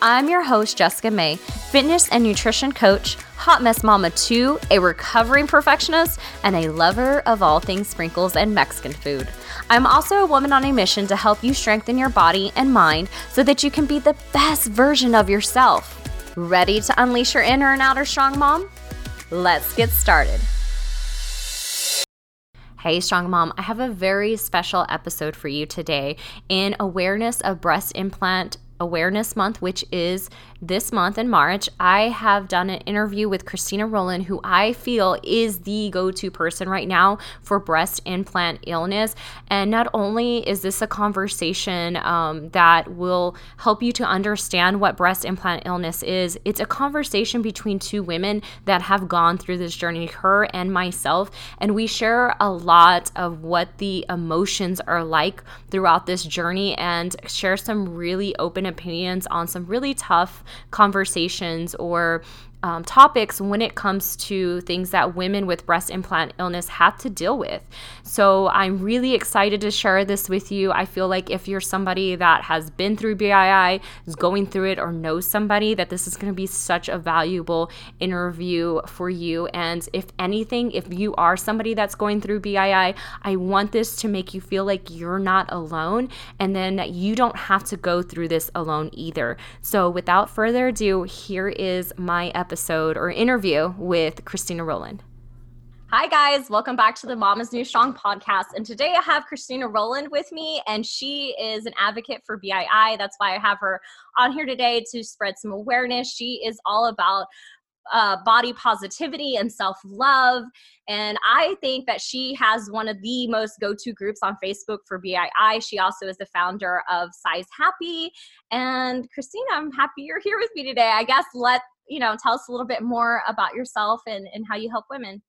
I'm your host, Jessica May, fitness and nutrition coach, hot mess mama too, a recovering perfectionist, and a lover of all things sprinkles and Mexican food. I'm also a woman on a mission to help you strengthen your body and mind so that you can be the best version of yourself. Ready to unleash your inner and outer strong mom? Let's get started. Hey, Strong Mom, I have a very special episode for you today in awareness of breast implant Awareness Month, which is this month in March, I have done an interview with Christina Rowland, who I feel is the go to person right now for breast implant illness. And not only is this a conversation um, that will help you to understand what breast implant illness is, it's a conversation between two women that have gone through this journey, her and myself. And we share a lot of what the emotions are like throughout this journey and share some really open opinions on some really tough conversations or um, topics when it comes to things that women with breast implant illness have to deal with. So I'm really excited to share this with you. I feel like if you're somebody that has been through BII, is going through it, or knows somebody, that this is going to be such a valuable interview for you. And if anything, if you are somebody that's going through BII, I want this to make you feel like you're not alone and then you don't have to go through this alone either. So without further ado, here is my episode or interview with Christina Rowland. Hi, guys. Welcome back to the Mama's New Strong podcast. And today I have Christina Rowland with me, and she is an advocate for BII. That's why I have her on here today to spread some awareness. She is all about uh, body positivity and self love. And I think that she has one of the most go to groups on Facebook for BII. She also is the founder of Size Happy. And Christina, I'm happy you're here with me today. I guess let you know tell us a little bit more about yourself and, and how you help women.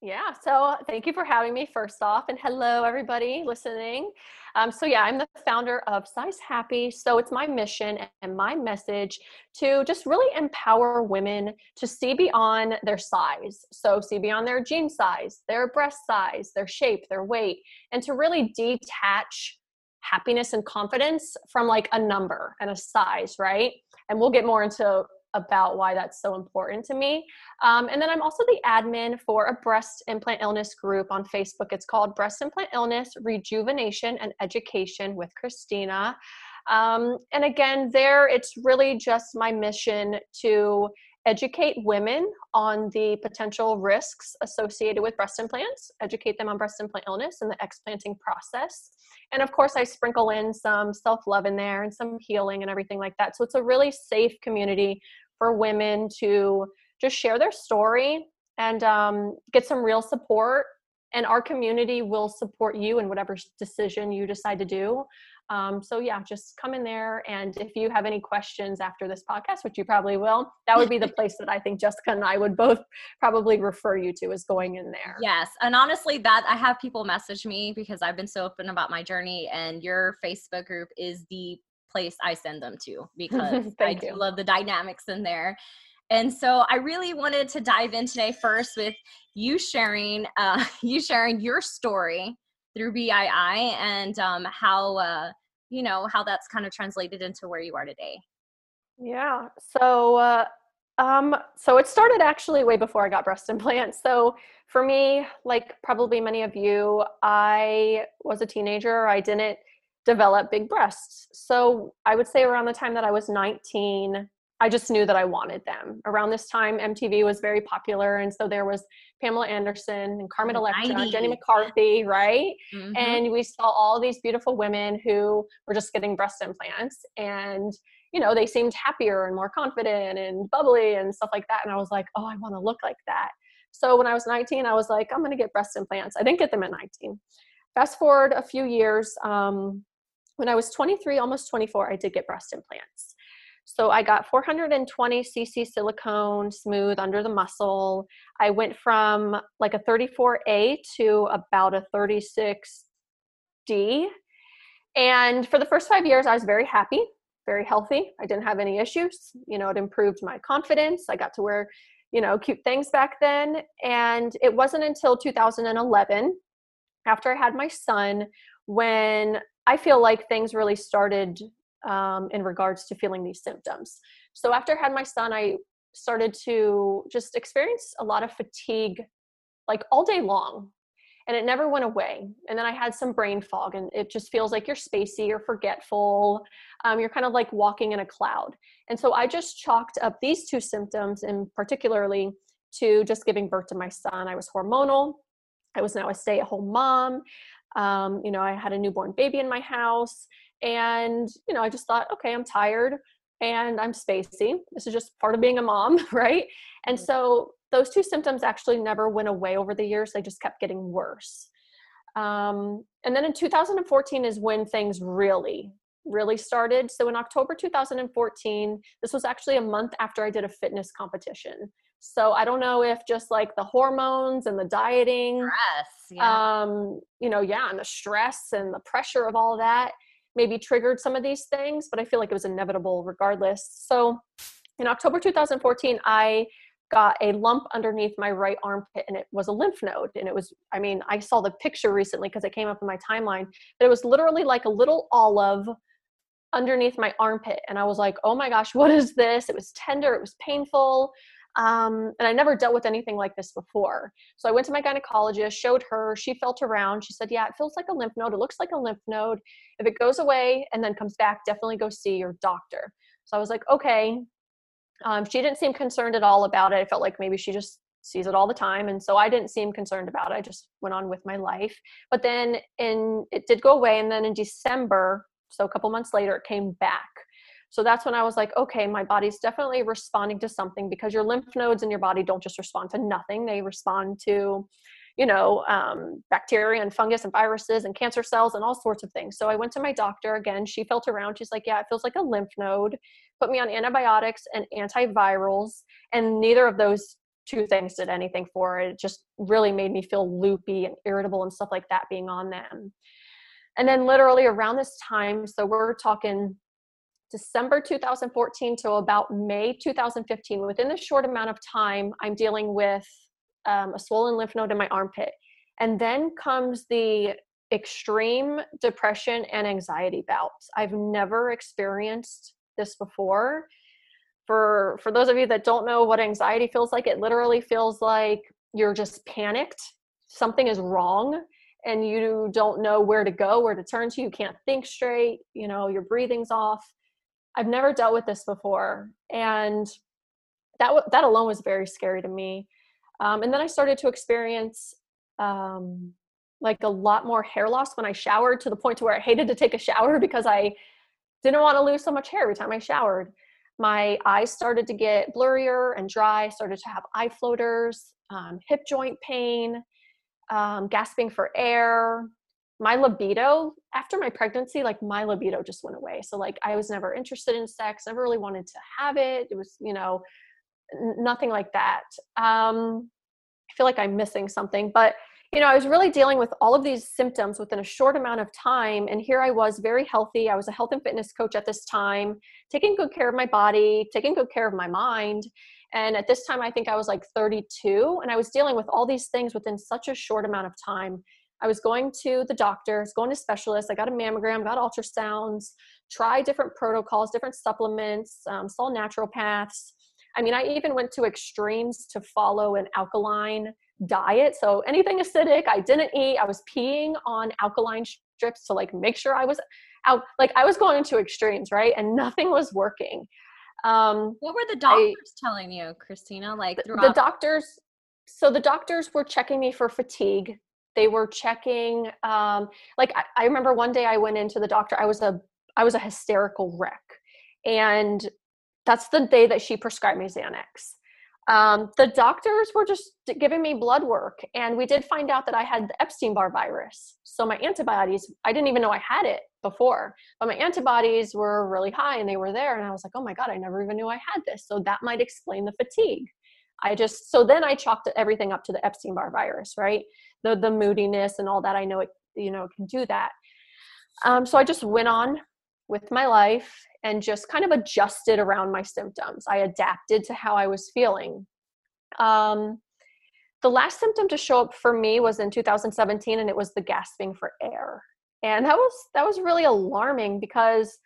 Yeah, so thank you for having me first off, and hello everybody listening. Um, so, yeah, I'm the founder of Size Happy. So, it's my mission and my message to just really empower women to see beyond their size. So, see beyond their jean size, their breast size, their shape, their weight, and to really detach happiness and confidence from like a number and a size, right? And we'll get more into about why that's so important to me. Um, and then I'm also the admin for a breast implant illness group on Facebook. It's called Breast Implant Illness Rejuvenation and Education with Christina. Um, and again, there it's really just my mission to educate women on the potential risks associated with breast implants, educate them on breast implant illness and the explanting process. And of course, I sprinkle in some self love in there and some healing and everything like that. So it's a really safe community for women to just share their story and um, get some real support. And our community will support you in whatever decision you decide to do. Um, so yeah, just come in there. And if you have any questions after this podcast, which you probably will, that would be the place that I think Jessica and I would both probably refer you to is going in there. Yes. And honestly, that I have people message me because I've been so open about my journey and your Facebook group is the place I send them to because I do love the dynamics in there. And so I really wanted to dive in today first with you sharing uh, you sharing your story through BII and um, how uh, you know how that's kind of translated into where you are today. Yeah. So uh, um, so it started actually way before I got breast implants. So for me, like probably many of you, I was a teenager. I didn't develop big breasts. So I would say around the time that I was 19, I just knew that I wanted them. Around this time, MTV was very popular, and so there was Pamela Anderson and Carmen Electra, Jenny McCarthy, right? Mm-hmm. And we saw all these beautiful women who were just getting breast implants, and you know they seemed happier and more confident and bubbly and stuff like that. And I was like, oh, I want to look like that. So when I was 19, I was like, I'm going to get breast implants. I didn't get them at 19. Fast forward a few years, um, when I was 23, almost 24, I did get breast implants. So I got 420 cc silicone smooth under the muscle. I went from like a 34A to about a 36D. And for the first five years, I was very happy, very healthy. I didn't have any issues. You know, it improved my confidence. I got to wear, you know, cute things back then. And it wasn't until 2011, after I had my son, when I feel like things really started um, in regards to feeling these symptoms. So after I had my son, I started to just experience a lot of fatigue like all day long and it never went away. And then i had some brain fog and it just feels like you're spacey you're forgetful um, you're kind of like walking in a cloud. And so i just chalked up these two symptoms and particularly to just giving birth to my son. I was hormonal i was now a stay-at-home mom um, you know i had a newborn baby in my house and you know i just thought okay i'm tired and i'm spacey. This is just part of being a mom right? And mm. so those two symptoms actually never went away over the years they just kept getting worse. Um, and then in 2014 is when things really really started. So in october 2014 this was actually a month after i did a fitness competition so i don't know if just like the hormones and the dieting stress, yeah. um you know yeah and the stress and the pressure of all of that maybe triggered some of these things but i feel like it was inevitable regardless. So in october 2014 i got a lump underneath my right armpit and it was a lymph node and it was i mean i saw the picture recently because it came up in my timeline but it was literally like a little olive underneath my armpit and i was like oh my gosh what is this? It was tender it was painful um, and i never dealt with anything like this before. So i went to my gynecologist showed her she felt around she said yeah it feels like a lymph node it looks like a lymph node. If it goes away and then comes back definitely go see your doctor. So i was like okay. Um, she didn't seem concerned at all about it. I felt like maybe she just sees it all the time and so i didn't seem concerned about it. I just went on with my life. But then in it did go away and then in december so a couple months later it came back so that's when i was like okay my body's definitely responding to something because your lymph nodes in your body don't just respond to nothing they respond to you know um, bacteria and fungus and viruses and cancer cells and all sorts of things so i went to my doctor again she felt around she's like yeah it feels like a lymph node put me on antibiotics and antivirals, and neither of those two things did anything for it. It just really made me feel loopy and irritable and stuff like that being on them. And then, literally around this time, so we're talking December 2014 to about May 2015, within a short amount of time, I'm dealing with um, a swollen lymph node in my armpit. And then comes the extreme depression and anxiety bouts. I've never experienced this before. For for those of you that don't know what anxiety feels like it literally feels like you're just panicked. Something is wrong and you don't know where to go where to turn to. You can't think straight. You know your breathing's off i've never dealt with this before and that that alone was very scary to me um, and then i started to experience um, like a lot more hair loss when i showered to the point to where i hated to take a shower because i didn't want to lose so much hair every time I showered. My eyes started to get blurrier and dry, started to have eye floaters, um, hip joint pain, um, gasping for air. My libido, after my pregnancy, like my libido just went away. So, like, I was never interested in sex, never really wanted to have it. It was, you know, nothing like that. Um, I feel like I'm missing something, but you know, I was really dealing with all of these symptoms within a short amount of time. And here I was, very healthy. I was a health and fitness coach at this time, taking good care of my body, taking good care of my mind. And at this time, I think I was like 32, and I was dealing with all these things within such a short amount of time. I was going to the doctors, going to specialists. I got a mammogram, got ultrasounds, tried different protocols, different supplements, um, saw naturopaths. I mean, I even went to extremes to follow an alkaline diet. So anything acidic, I didn't eat. I was peeing on alkaline strips to like make sure I was out. Like I was going to extremes, right? And nothing was working. Um, what were the doctors I, telling you, Christina? Like the, the doctors. So the doctors were checking me for fatigue. They were checking. Um, like I, I remember one day I went into the doctor. I was a I was a hysterical wreck, and that's the day that she prescribed me Xanax um, the doctors were just giving me blood work and we did find out that i had the epstein-barr virus so my antibodies i didn't even know i had it before but my antibodies were really high and they were there and i was like oh my god i never even knew i had this so that might explain the fatigue i just so then i chalked everything up to the epstein-barr virus right the the moodiness and all that i know it you know can do that Um, so I just went on with my life and just kind of adjusted around my symptoms. I adapted to how I was feeling. Um, the last symptom to show up for me was in 2017, and it was the gasping for air. And that was that was really alarming because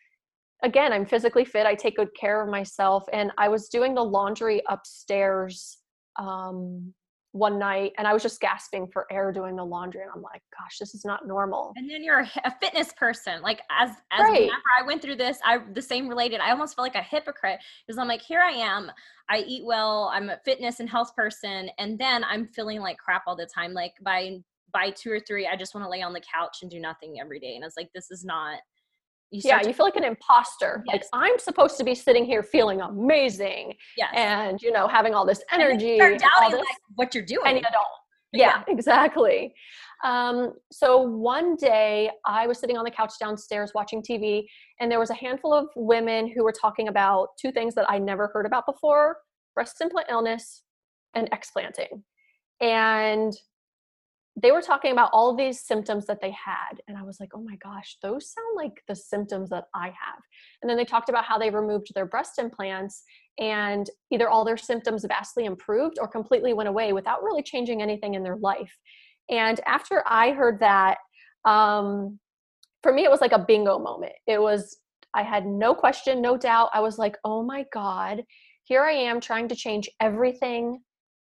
again, I'm physically fit. I take good care of myself, and I was doing the laundry upstairs um, one night and I was just gasping for air doing the laundry and I'm like, gosh, this is not normal. And then you're a fitness person. Like as as right. whenever I went through this, I the same related. I almost felt like a hypocrite because I'm like, here I am. I eat well, I'm a fitness and health person, and then I'm feeling like crap all the time. Like by by two or three, I just want to lay on the couch and do nothing every day. And I was like, this is not you yeah to- you feel like an imposter yes. like i'm supposed to be sitting here feeling amazing yes. and you know having all this energy and doubting like, what you're doing and you don't yeah, yeah. exactly um, so one day i was sitting on the couch downstairs watching tv and there was a handful of women who were talking about two things that i never heard about before breast implant illness and explanting and they were talking about all these symptoms that they had and i was like oh my gosh those sound like the symptoms that i have. And then they talked about how they removed their breast implants and either all their symptoms vastly improved or completely went away without really changing anything in their life. And after i heard that um, for me it was like a bingo moment. It was i had no question no doubt. I was like oh my god here i am trying to change everything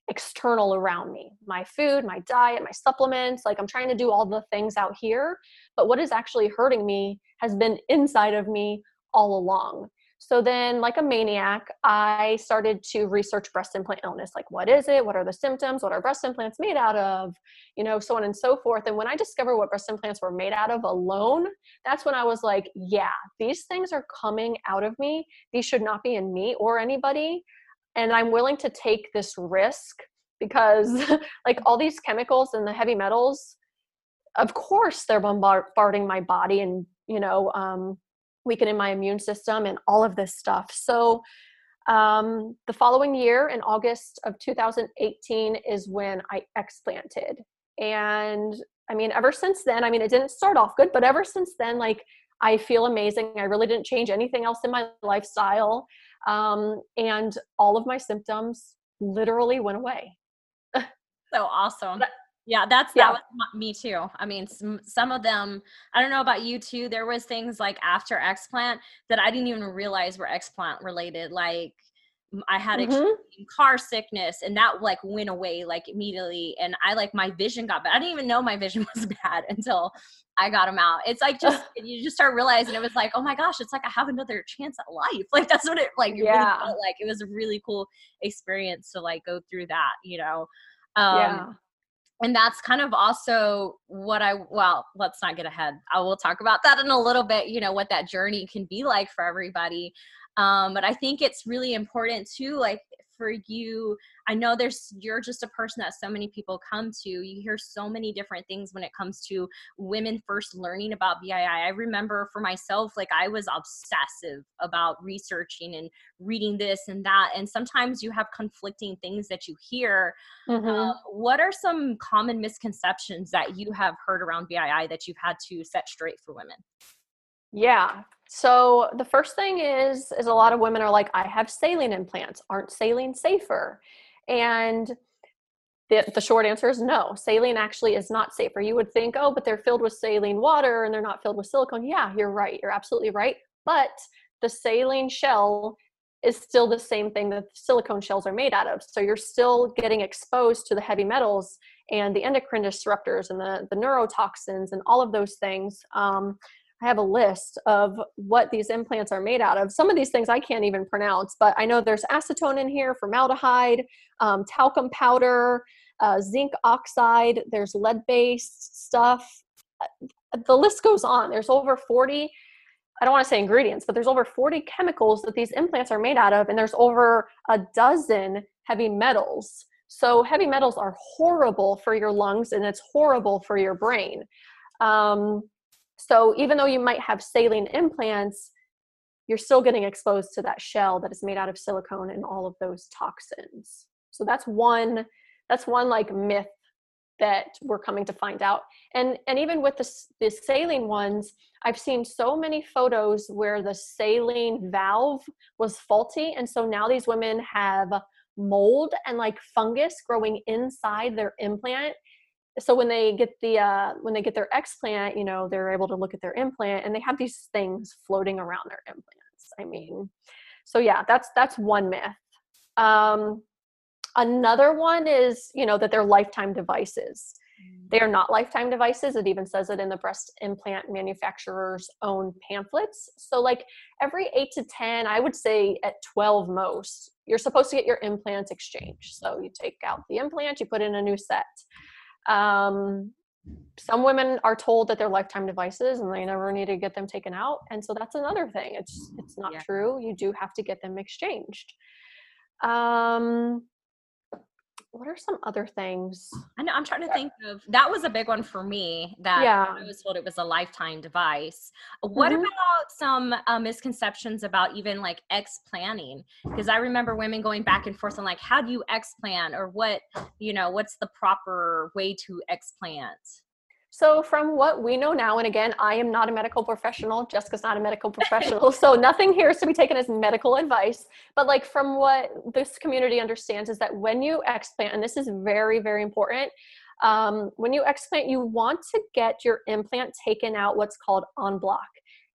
external around me my food my diet my supplements like i'm trying to do all the things out here but what is actually hurting me has been inside of me all along. So then like a maniac i started to research breast implant illness like what is it? What are the symptoms? What are breast implants made out of? You know so on and so forth. And when i discovered what breast implants were made out of alone that's when i was like yeah these things are coming out of me. These should not be in me or anybody and i'm willing to take this risk because like all these chemicals and the heavy metals of course they're bombarding my body and you know um, weakening my immune system and all of this stuff. So um, the following year in august of 2018 is when i explanted. And i mean ever since then i mean it didn't start off good but ever since then like i feel amazing i really didn't change anything else in my lifestyle um, and all of my symptoms literally went away. so awesome. But, yeah, that's yeah. that was me too. I mean, some some of them. I don't know about you too. There was things like after explant that I didn't even realize were explant related, like I had mm-hmm. car sickness and that like went away like immediately. And I like my vision got bad. I didn't even know my vision was bad until I got them out. It's like just, you just start realizing it was like, oh my gosh, it's like I have another chance at life. Like that's what it like, yeah. really felt like. It was a really cool experience to like go through that, you know? Um, yeah and that's kind of also what I well, let's not get ahead. I will talk about that in a little bit, you know, what that journey can be like for everybody. Um, but I think it's really important too, like for you i know there's you're just a person that so many people come to you hear so many different things when it comes to women first learning about bii i remember for myself like i was obsessive about researching and reading this and that and sometimes you have conflicting things that you hear mm-hmm. um, what are some common misconceptions that you have heard around bii that you've had to set straight for women yeah. So the first thing is is a lot of women are like I have saline implants. Aren't saline safer? And the, the short answer is no. Saline actually is not safer. You would think, "Oh, but they're filled with saline water and they're not filled with silicone." Yeah, you're right. You're absolutely right. But the saline shell is still the same thing that silicone shells are made out of. So you're still getting exposed to the heavy metals and the endocrine disruptors and the, the neurotoxins and all of those things. Um, I have a list of what these implants are made out of. Some of these things I can't even pronounce, but I know there's acetone in here, formaldehyde, um, talcum powder, uh, zinc oxide, there's lead based stuff. Uh, the list goes on. There's over 40, I don't want to say ingredients, but there's over 40 chemicals that these implants are made out of, and there's over a dozen heavy metals. So, heavy metals are horrible for your lungs and it's horrible for your brain. Um, so even though you might have saline implants, you're still getting exposed to that shell that is made out of silicone and all of those toxins. So that's one that's one like myth that we're coming to find out. And and even with the the saline ones, I've seen so many photos where the saline valve was faulty, and so now these women have mold and like fungus growing inside their implant. So when they get the uh, when they get their explant, you know, they're able to look at their implant, and they have these things floating around their implants. I mean, so yeah, that's that's one myth. Um, another one is you know that they're lifetime devices. They are not lifetime devices. It even says it in the breast implant manufacturer's own pamphlets. So, like every eight to 10, I would say at 12 most, you're supposed to get your implants exchanged. So, you take out the implant, you put in a new set. Um, some women are told that they're lifetime devices and they never need to get them taken out and so that's another thing it's it's not yeah. true you do have to get them exchanged um what are some other things? I know I'm trying to think of that was a big one for me that yeah. I was told it was a lifetime device. What mm-hmm. about some uh, misconceptions about even like explanting? Because I remember women going back and forth on like how do you explant or what, you know, what's the proper way to explant? So, from what we know now, and again, I am not a medical professional, Jessica's not a medical professional, so nothing here is to be taken as medical advice. But, like, from what this community understands, is that when you explant, and this is very, very important, um, when you explant, you want to get your implant taken out what's called en bloc.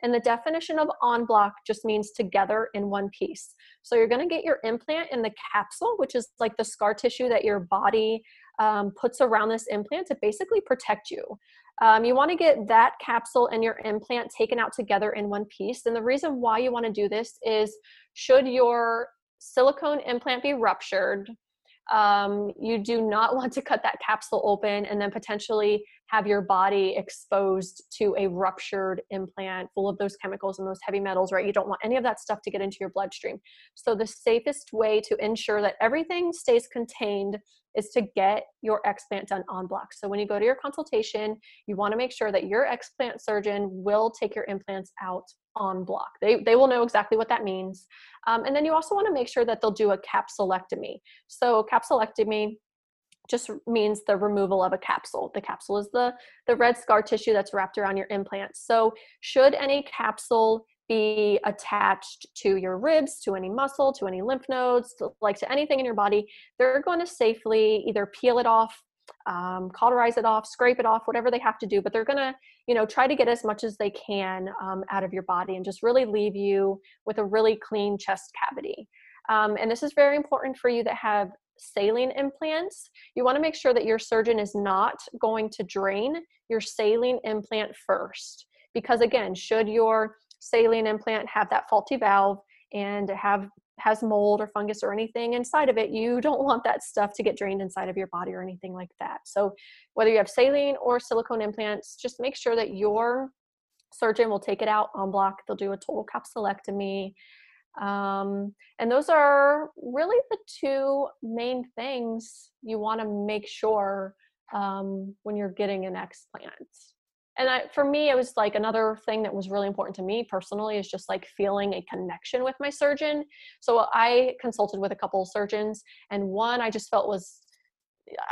And the definition of en bloc just means together in one piece. So you're going to get your implant in the capsule, which is like the scar tissue that your body um, puts around this implant to basically protect you. Um, you want to get that capsule and your implant taken out together in one piece. And the reason why you want to do this is should your silicone implant be ruptured, um, you do not want to cut that capsule open and then potentially have your body exposed to a ruptured implant full of those chemicals and those heavy metals, right? You don't want any of that stuff to get into your bloodstream. So, the safest way to ensure that everything stays contained is to get your explant done en bloc. So, when you go to your consultation, you want to make sure that your explant surgeon will take your implants out en bloc. They, they will know exactly what that means. Um, and then you also want to make sure that they'll do a capsulectomy. So, capsulectomy just means the removal of a capsule. The capsule is the, the red scar tissue that's wrapped around your implant. So, should any capsule be attached to your ribs, to any muscle, to any lymph nodes, to, like to anything in your body, they're going to safely either peel it off, um, cauterize it off, scrape it off, whatever they have to do. But they're going to, you know, try to get as much as they can um, out of your body and just really leave you with a really clean chest cavity. Um, and this is very important for you that have saline implants, you want to make sure that your surgeon is not going to drain your saline implant first. Because again, should your saline implant have that faulty valve and have has mold or fungus or anything inside of it, you don't want that stuff to get drained inside of your body or anything like that. So, whether you have saline or silicone implants, just make sure that your surgeon will take it out en bloc. They'll do a total capsulectomy um, and those are really the two main things you want to make sure um, when you're getting an explant. And I, for me, it was like another thing that was really important to me personally is just like feeling a connection with my surgeon. So I consulted with a couple of surgeons, and one I just felt was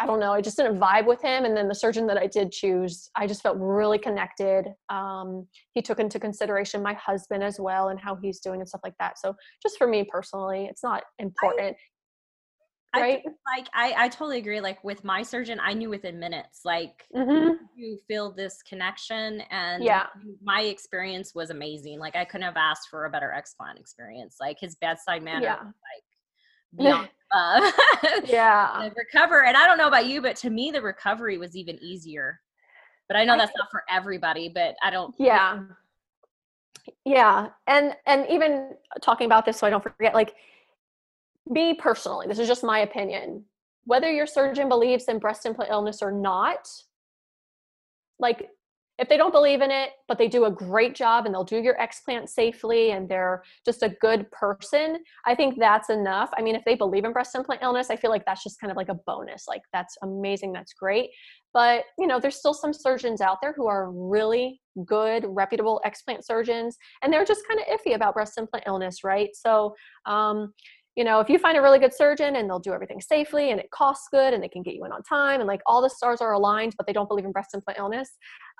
I don't know, I just didn't vibe with him. And then the surgeon that I did choose, I just felt really connected. Um, he took into consideration my husband as well and how he's doing and stuff like that. So just for me personally, it's not important. I, right? I like I, I totally agree. Like with my surgeon, I knew within minutes. Like mm-hmm. you feel this connection, and yeah, my experience was amazing. Like I couldn't have asked for a better explant experience. Like his bedside manner, yeah. like beyond uh, yeah recover and i don't know about you but to me the recovery was even easier but i know that's not for everybody but i don't yeah. yeah and and even talking about this so i don't forget like me personally this is just my opinion whether your surgeon believes in breast implant illness or not like if they don't believe in it, but they do a great job and they'll do your explant safely and they're just a good person, I think that's enough. I mean, if they believe in breast implant illness, I feel like that's just kind of like a bonus. Like, that's amazing, that's great. But, you know, there's still some surgeons out there who are really good, reputable explant surgeons, and they're just kind of iffy about breast implant illness, right? So, um, you know, if you find a really good surgeon and they'll do everything safely and it costs good and they can get you in on time and like all the stars are aligned, but they don't believe in breast implant illness,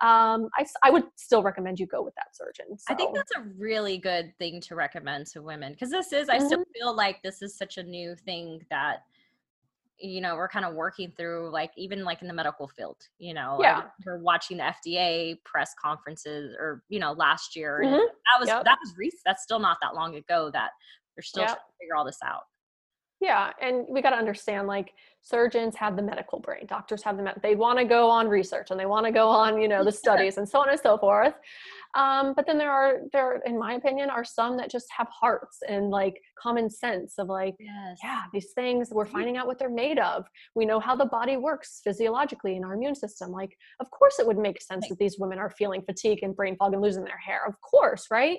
um, I, I would still recommend you go with that surgeon. So. I think that's a really good thing to recommend to women because this is, I mm-hmm. still feel like this is such a new thing that you know we're kind of working through like even like in the medical field you know yeah we're watching the fda press conferences or you know last year mm-hmm. that was yep. that was recent that's still not that long ago that they're still yep. trying to figure all this out. Yeah, and we got to understand like surgeons have the medical brain, doctors have the med- they want to go on research and they want to go on you know the studies and so on and so forth. Um, but then there are there, in my opinion, are some that just have hearts and like common sense of like, yes. yeah, these things we're finding out what they're made of. We know how the body works physiologically in our immune system. Like, of course, it would make sense that these women are feeling fatigue and brain fog and losing their hair. Of course, right?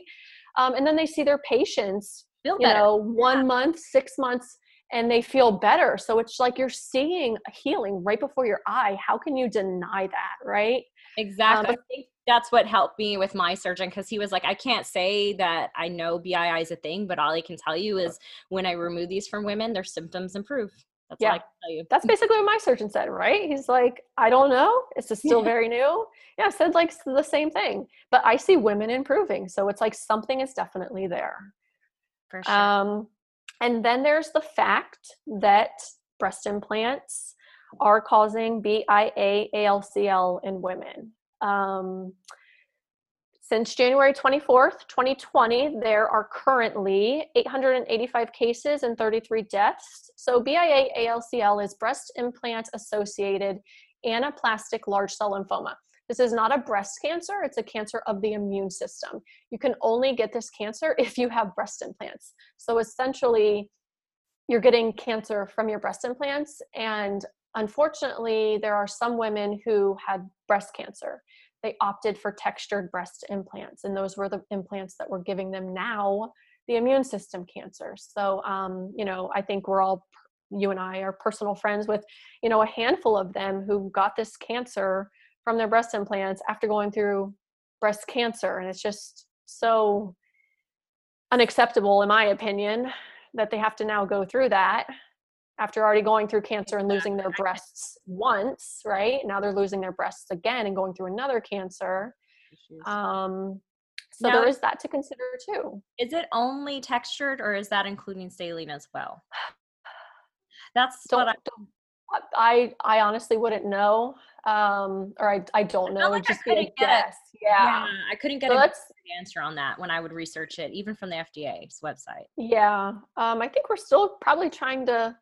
Um, and then they see their patients feel you know one yeah. month six months and they feel better so it's like you're seeing a healing right before your eye how can you deny that right exactly um, i think that's what helped me with my surgeon because he was like i can't say that i know bii is a thing but all i can tell you is when i remove these from women their symptoms improve that's yeah. all I can tell you. That's basically what my surgeon said, right? He's like, I don't know. It's just still very new. Yeah, I said like the same thing. But I see women improving. So it's like something is definitely there. For sure. Um, and then there's the fact that breast implants are causing BIA ALCL in women. Um, since January 24th, 2020, there are currently 885 cases and 33 deaths. So, BIA ALCL is breast implant associated anaplastic large cell lymphoma. This is not a breast cancer, it's a cancer of the immune system. You can only get this cancer if you have breast implants. So essentially, you're getting cancer from your breast implants. And unfortunately, there are some women who had breast cancer. They opted for textured breast implants, and those were the implants that were giving them now the immune system cancer. So, um, you know, I think we're all you and I are personal friends with, you know, a handful of them who got this cancer from their breast implants after going through breast cancer. And it's just so unacceptable, in my opinion, that they have to now go through that after already going through cancer and losing their breasts once, right? Now they're losing their breasts again and going through another cancer. Um, so now, there is that to consider too. Is it only textured or is that including saline as well? That's don't, what I, I I honestly wouldn't know um, or I, I don't know. Like just I couldn't get guess. Yeah. yeah. I couldn't get so a answer on that when I would research it, even from the FDA's website. Yeah, um, I think we're still probably trying to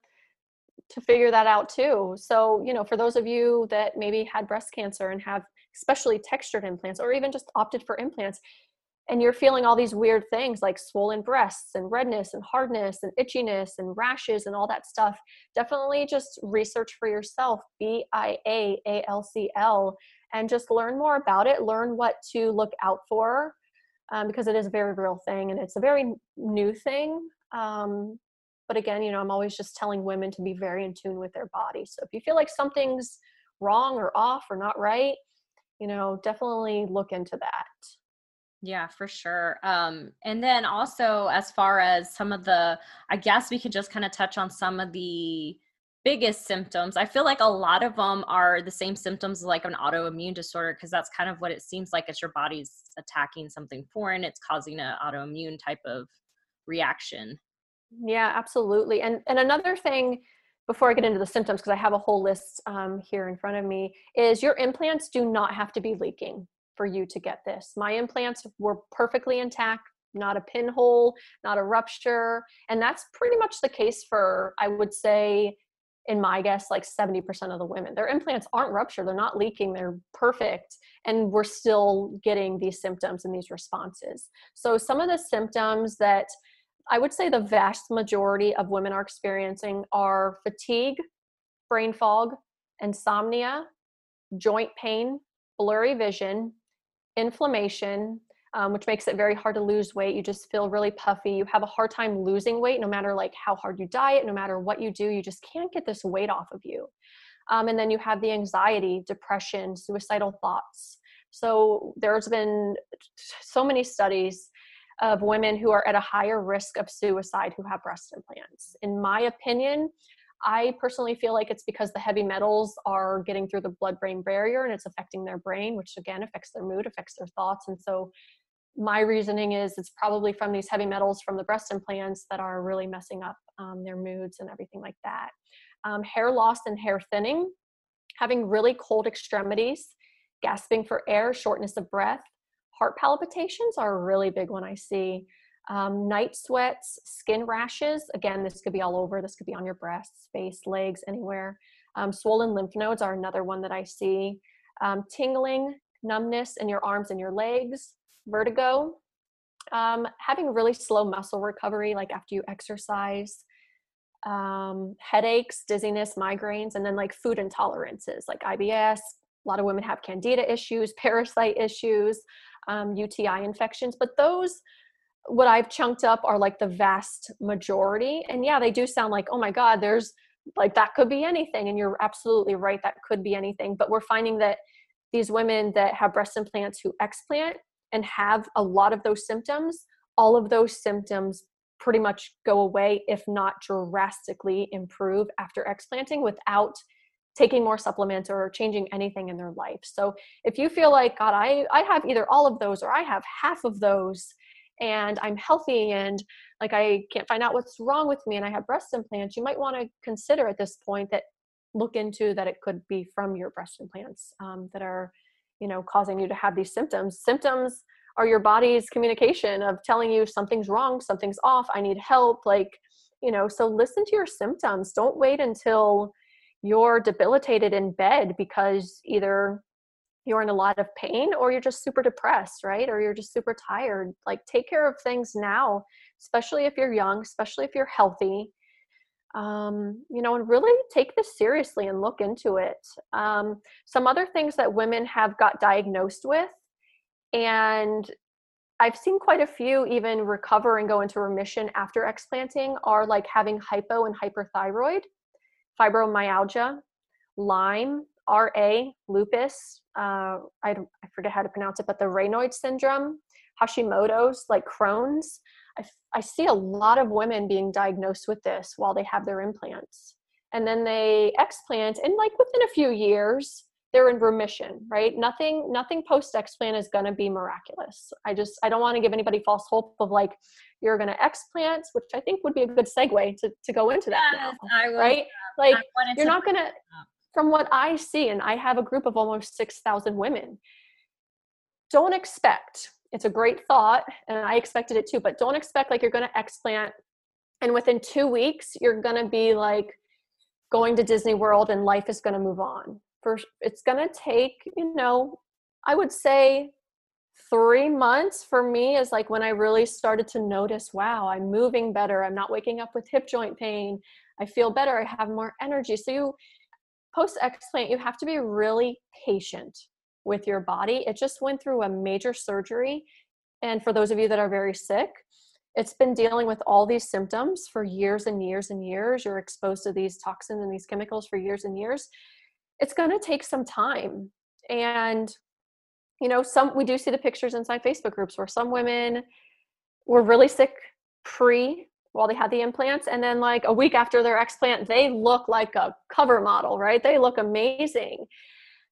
to figure that out too. So you know, for those of you that maybe had breast cancer and have especially textured implants, or even just opted for implants, and you're feeling all these weird things like swollen breasts and redness and hardness and itchiness and rashes and all that stuff, definitely just research for yourself B I A A L C L and just learn more about it, learn what to look out for um, because it is a very real thing and it's a very new thing. Um, but again, you know, I'm always just telling women to be very in tune with their body. So if you feel like something's wrong or off or not right, you know, definitely look into that. Yeah, for sure. Um, and then also, as far as some of the, I guess we could just kind of touch on some of the biggest symptoms. I feel like a lot of them are the same symptoms like an autoimmune disorder because that's kind of what it seems like. It's your body's attacking something foreign. It's causing an autoimmune type of reaction. Yeah, absolutely. And and another thing before I get into the symptoms, because I have a whole list um, here in front of me, is your implants do not have to be leaking for you to get this. My implants were perfectly intact, not a pinhole, not a rupture. And that's pretty much the case for, I would say, in my guess, like 70% of the women. Their implants aren't ruptured, they're not leaking, they're perfect. And we're still getting these symptoms and these responses. So, some of the symptoms that I would say the vast majority of women are experiencing are fatigue, brain fog, insomnia, joint pain, blurry vision, inflammation, um, which makes it very hard to lose weight. You just feel really puffy. You have a hard time losing weight, no matter like how hard you diet, no matter what you do. You just can't get this weight off of you. Um, and then you have the anxiety, depression, suicidal thoughts. So there's been so many studies of women who are at a higher risk of suicide who have breast implants. In my opinion, I personally feel like it's because the heavy metals are getting through the blood brain barrier and it's affecting their brain, which again affects their mood, affects their thoughts. And so my reasoning is it's probably from these heavy metals from the breast implants that are really messing up um, their moods and everything like that. Um, hair loss and hair thinning, having really cold extremities, gasping for air, shortness of breath, heart palpitations are a really big one I see. Um, night sweats, skin rashes. Again, this could be all over. This could be on your breasts, face, legs, anywhere. Um, swollen lymph nodes are another one that I see. Um, tingling, numbness in your arms and your legs, vertigo. Um, having really slow muscle recovery, like after you exercise. Um, headaches, dizziness, migraines, and then like food intolerances like IBS. A lot of women have candida issues, parasite issues, UTI um, infections, but those what I've chunked up are like the vast majority. And yeah, they do sound like, oh my God, there's like that could be anything. And you're absolutely right, that could be anything. But we're finding that these women that have breast implants who explant and have a lot of those symptoms, all of those symptoms pretty much go away, if not drastically improve after explanting without taking more supplements or changing anything in their life. So if you feel like, God, I, I have either all of those or I have half of those, and I'm healthy and like I can't find out what's wrong with me and I have breast implants, you might want to consider at this point that look into that it could be from your breast implants um, that are, you know, causing you to have these symptoms. Symptoms are your body's communication of telling you something's wrong, something's off, I need help. Like, you know, so listen to your symptoms. Don't wait until you're debilitated in bed because either you're in a lot of pain or you're just super depressed, right? Or you're just super tired. Like, take care of things now, especially if you're young, especially if you're healthy. Um, you know, and really take this seriously and look into it. Um, some other things that women have got diagnosed with, and I've seen quite a few even recover and go into remission after explanting, are like having hypo and hyperthyroid, fibromyalgia, Lyme, RA, lupus, uh, I, I forget how to pronounce it, but the Raynaud syndrome, Hashimoto's, like Crohn's. I, I see a lot of women being diagnosed with this while they have their implants. And then they explant, and like within a few years, they're in remission, right? Nothing, nothing post explant is going to be miraculous. I just, I don't want to give anybody false hope of like you're going to explant, which I think would be a good segue to to go into that yes, now, right? Like you're not going to from what I see, and I have a group of almost 6,000 women, don't expect, it's a great thought, and I expected it too, but don't expect like you're to explant and within two weeks, you're to be like going to Disney World and life is to move on. First, it's to take, you know, I would say three months for me is like when I really started to notice, wow, I'm moving better. I'm not waking up with hip joint pain. I feel better. I have more energy. So you post explant, you have to be really patient with your body. It just went through a major surgery. And for those of you that are very sick, it's been dealing with all these symptoms for years and years and years. You're exposed to these toxins and these chemicals for years and years. It's going to take some time. And, you know, some we do see the pictures inside Facebook groups where some women were really sick pre while they had the implants. And then like a week after their explant they look like a cover model right? They look amazing.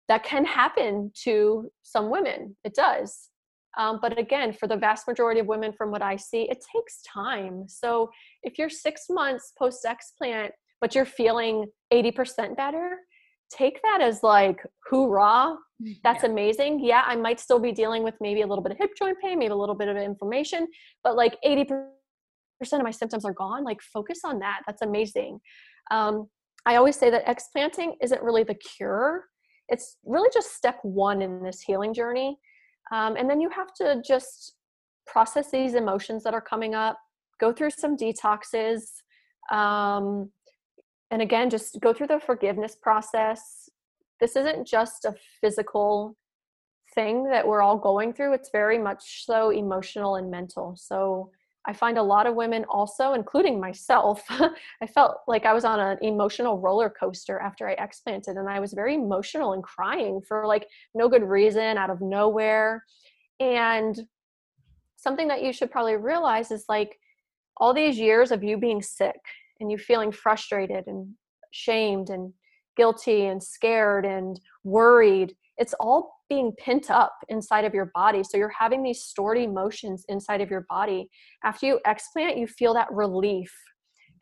That can happen to some women. It does. Um, but again for the vast majority of women from what i see it takes time. So if you're six months post explant but you're feeling 80% better take that as like hoorah. Mm, that's yeah. amazing. Yeah i might still be dealing with maybe a little bit of hip joint pain maybe a little bit of inflammation but like 80% of my symptoms are gone like focus on that that's amazing. Um, i always say that explanting isn't really the cure it's really just step one in this healing journey. Um, and then you have to just process these emotions that are coming up go through some detoxes um, and again just go through the forgiveness process. This isn't just a physical thing that we're all going through it's very much so emotional and mental. So I find a lot of women also, including myself, I felt like I was on an emotional roller coaster after I explanted, and I was very emotional and crying for like no good reason out of nowhere. And something that you should probably realize is like all these years of you being sick and you feeling frustrated and shamed and guilty and scared and worried it's all being pent up inside of your body. So you're having these stored emotions inside of your body. After you explant you feel that relief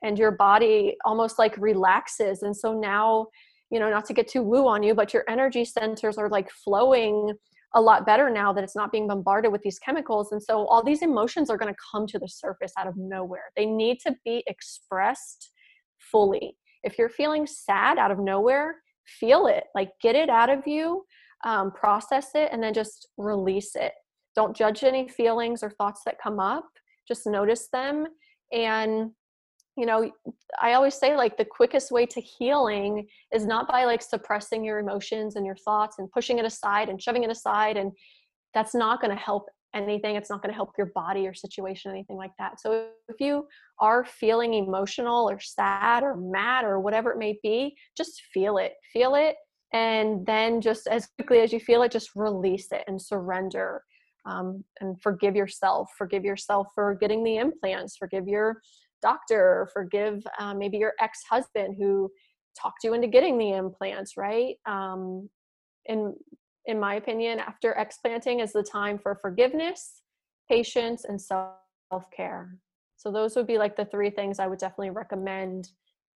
and your body almost like relaxes. And so now you know not to get too woo on you but your energy centers are like flowing a lot better now that it's not being bombarded with these chemicals. And so all these emotions are going to come to the surface out of nowhere. They need to be expressed fully. If you're feeling sad out of nowhere feel it. Like get it out of you um, process it and then just release it. Don't judge any feelings or thoughts that come up just notice them. And you know i always say like the quickest way to healing is not by like suppressing your emotions and your thoughts and pushing it aside and shoving it aside and that's not going to help anything. It's not going to help your body or situation anything like that. So if you are feeling emotional or sad or mad or whatever it may be just feel it. Feel it and then just as quickly as you feel it just release it and surrender um, and forgive yourself. Forgive yourself for getting the implants. Forgive your doctor. Forgive uh, maybe your ex-husband who talked you into getting the implants right? Um, in in my opinion after explanting is the time for forgiveness patience and self-care. So those would be like the three things i would definitely recommend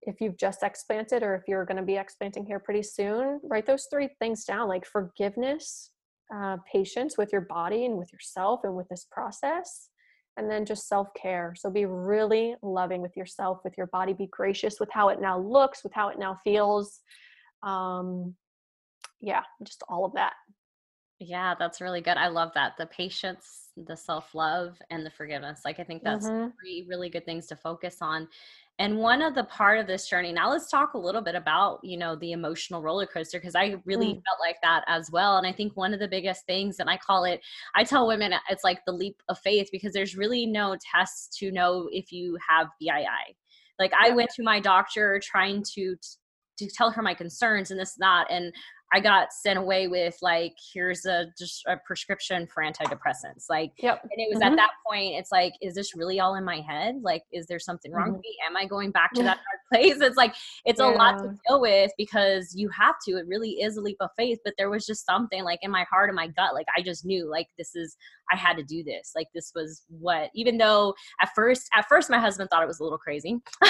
if you've just explanted or if you're going to be explanting here pretty soon write those three things down like forgiveness uh, patience with your body and with yourself and with this process and then just self care. So be really loving with yourself, with your body. Be gracious with how it now looks, with how it now feels. Um, yeah, just all of that. Yeah, that's really good. I love that. The patience, the self love, and the forgiveness. Like, I think that's mm-hmm. three really good things to focus on and one of the part of this journey now let's talk a little bit about you know the emotional roller coaster because i really mm. felt like that as well and i think one of the biggest things and i call it i tell women it's like the leap of faith because there's really no tests to know if you have bii like i went to my doctor trying to to tell her my concerns and this and that and I got sent away with like, here's a just a prescription for antidepressants. Like, yep. and it was mm-hmm. at that point, it's like, is this really all in my head? Like, is there something wrong mm-hmm. with me? Am I going back to that dark place? It's like, it's yeah. a lot to deal with because you have to. It really is a leap of faith. But there was just something like in my heart and my gut, like I just knew, like this is, I had to do this. Like this was what, even though at first, at first, my husband thought it was a little crazy.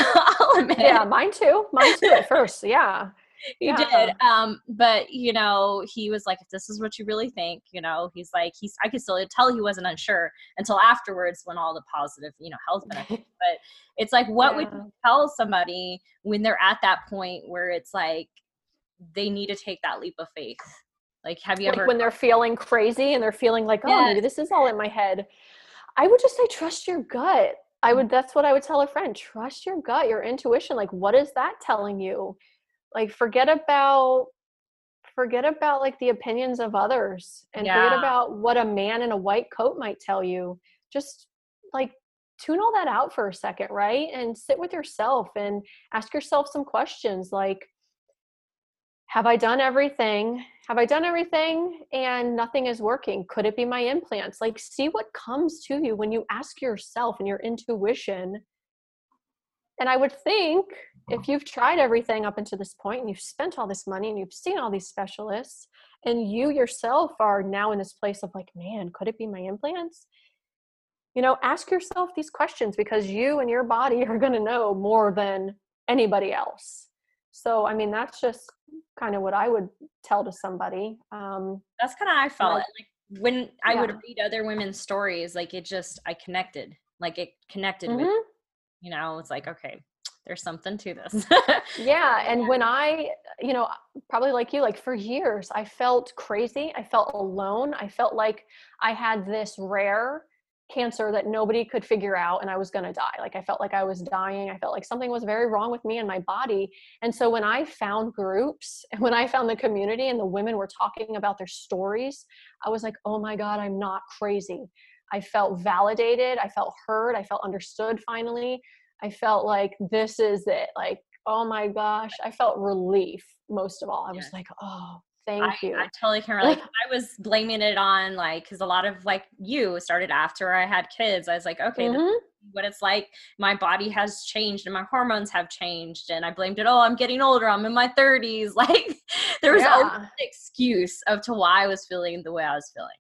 yeah, mine too. Mine too at first. Yeah he yeah. did. Um, but you know, he was like, if this is what you really think, you know, he's like, he's I could still tell he wasn't unsure until afterwards when all the positive, you know, health benefits. but it's like, what yeah. would you tell somebody when they're at that point where it's like they need to take that leap of faith? Like, have you like ever when they're feeling crazy and they're feeling like, oh, maybe this is all in my head? I would just say trust your gut. I would that's what I would tell a friend. Trust your gut, your intuition. Like what is that telling you? Like forget about forget about like the opinions of others and yeah. forget about what a man in a white coat might tell you. Just like tune all that out for a second right? And sit with yourself and ask yourself some questions like have i done everything? Have i done everything and nothing is working? Could it be my implants? Like see what comes to you when you ask yourself and your intuition. And i would think if you've tried everything up until this point and you've spent all this money and you've seen all these specialists and you yourself are now in this place of like man could it be my implants you know ask yourself these questions because you and your body are going to know more than anybody else so i mean that's just kind of what i would tell to somebody um that's kind of i felt like, like when i yeah. would read other women's stories like it just i connected like it connected mm-hmm. with you know it's like okay there's something to this. yeah. And when I, you know, probably like you, like for years, I felt crazy. I felt alone. I felt like I had this rare cancer that nobody could figure out and I was going to die. Like I felt like I was dying. I felt like something was very wrong with me and my body. And so when I found groups and when I found the community and the women were talking about their stories, I was like, "Oh my god, I'm not crazy." I felt validated, I felt heard, I felt understood finally. I felt like this is it. Like, oh my gosh, I felt relief most of all. I was like, oh, Thank I, you. I totally can relate. I was blaming it on like because a lot of like you started after I had kids. I was like, okay, mm-hmm. what it's like. My body has changed and my hormones have changed, and I blamed it. Oh, I'm getting older. I'm in my 30s. Like there was yeah. always an excuse of to why I was feeling the way I was feeling.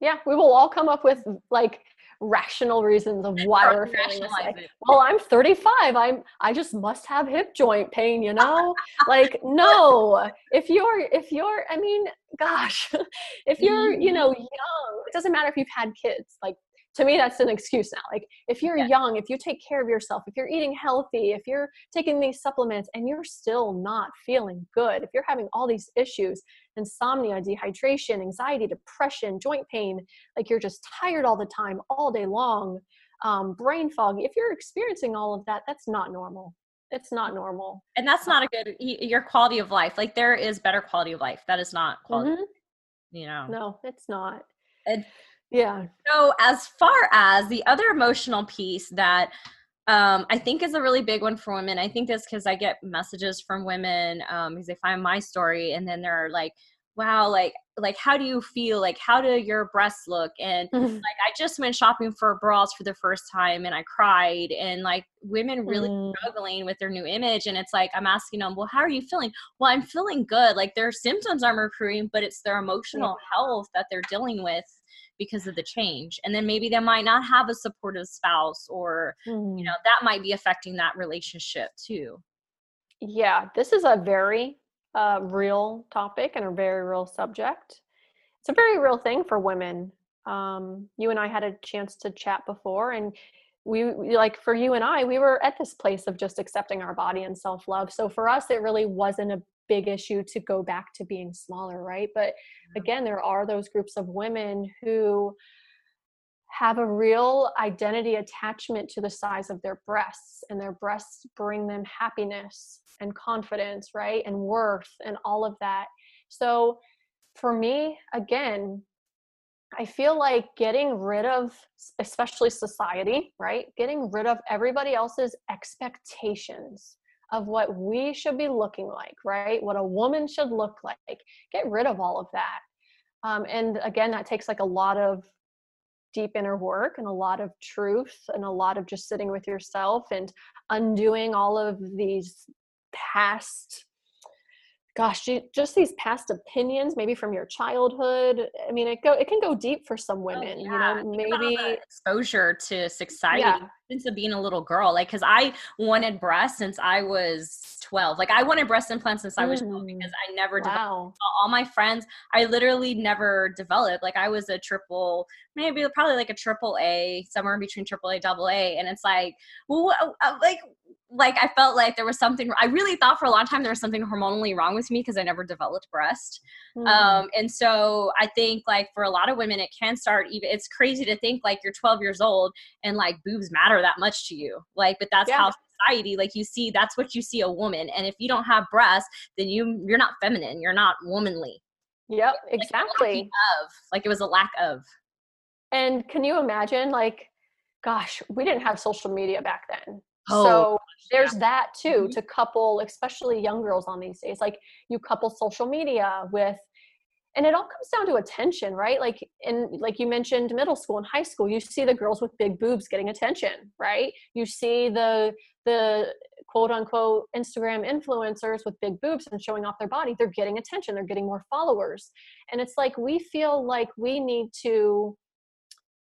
Yeah, we will all come up with like rational reasons of why we're feeling this way. Well, I'm 35. I'm I just must have hip joint pain, you know? like no. If you're if you're I mean, gosh, if you're, you know, mm-hmm. young, it doesn't matter if you've had kids. Like to me that's an excuse now like if you're yeah. young if you take care of yourself if you're eating healthy if you're taking these supplements and you're still not feeling good if you're having all these issues insomnia dehydration anxiety depression joint pain like you're just tired all the time all day long um, brain fog. If you're experiencing all of that that's not normal. It's not normal. And that's not a good your quality of life. Like there is better quality of life. That is not quality mm-hmm. you know. No it's not. And yeah. So, as far as the other emotional piece that um, I think is a really big one for women, I think this because I get messages from women um, because they find my story and then they're like, wow, like, like how do you feel? Like, how do your breasts look? And like, I just went shopping for bras for the first time and I cried. And like, women really mm. struggling with their new image. And it's like, I'm asking them, well, how are you feeling? Well, I'm feeling good. Like, their symptoms are improving, but it's their emotional yeah. health that they're dealing with because of the change and then maybe they might not have a supportive spouse or mm. you know that might be affecting that relationship too. Yeah this is a very uh, real topic and a very real subject. It's a very real thing for women. Um, you and i had a chance to chat before and we like for you and i we were at this place of just accepting our body and self-love so for us it really wasn't a big issue to go back to being smaller, right? But again, there are those groups of women who have a real identity attachment to the size of their breasts, and their breasts bring them happiness and confidence, right? And worth and all of that. So for me, again, I feel like getting rid of, especially society, right? Getting rid of everybody else's expectations of what we should be looking like, right? What a woman should look like. Get rid of all of that. Um, and again, that takes like a lot of deep inner work and a lot of truth and a lot of just sitting with yourself and undoing all of these past gosh just these past opinions maybe from your childhood i mean it go it can go deep for some oh, women oh, yeah. you know maybe exposure to society yeah. since being a little girl like because i wanted breasts since i was 12 like i wanted breast implants since i was mm. 12 because i never wow. developed all my friends i literally never developed like i was a triple maybe probably like a triple a somewhere in between triple a double a and it's like well uh, like like I felt like there was something I really thought for a long time there was something hormonally wrong with me because I never developed breast. Mm. Um, and so I think like for a lot of women it can start even it's crazy to think like you're 12 years old and like boobs matter that much to you. Like but that's yeah. how society like you see that's what you see a woman and if you don't have breasts then you you're not feminine, you're not womanly. Yep, like, exactly. Of, like it was a lack of. And can you imagine like gosh, we didn't have social media back then. Oh, so there's yeah. that too mm-hmm. to couple, especially young girls on these days. Like you couple social media with, and it all comes down to attention, right? Like in like you mentioned, middle school and high school, you see the girls with big boobs getting attention, right? You see the the quote unquote Instagram influencers with big boobs and showing off their body, they're getting attention, they're getting more followers. And it's like we feel like we need to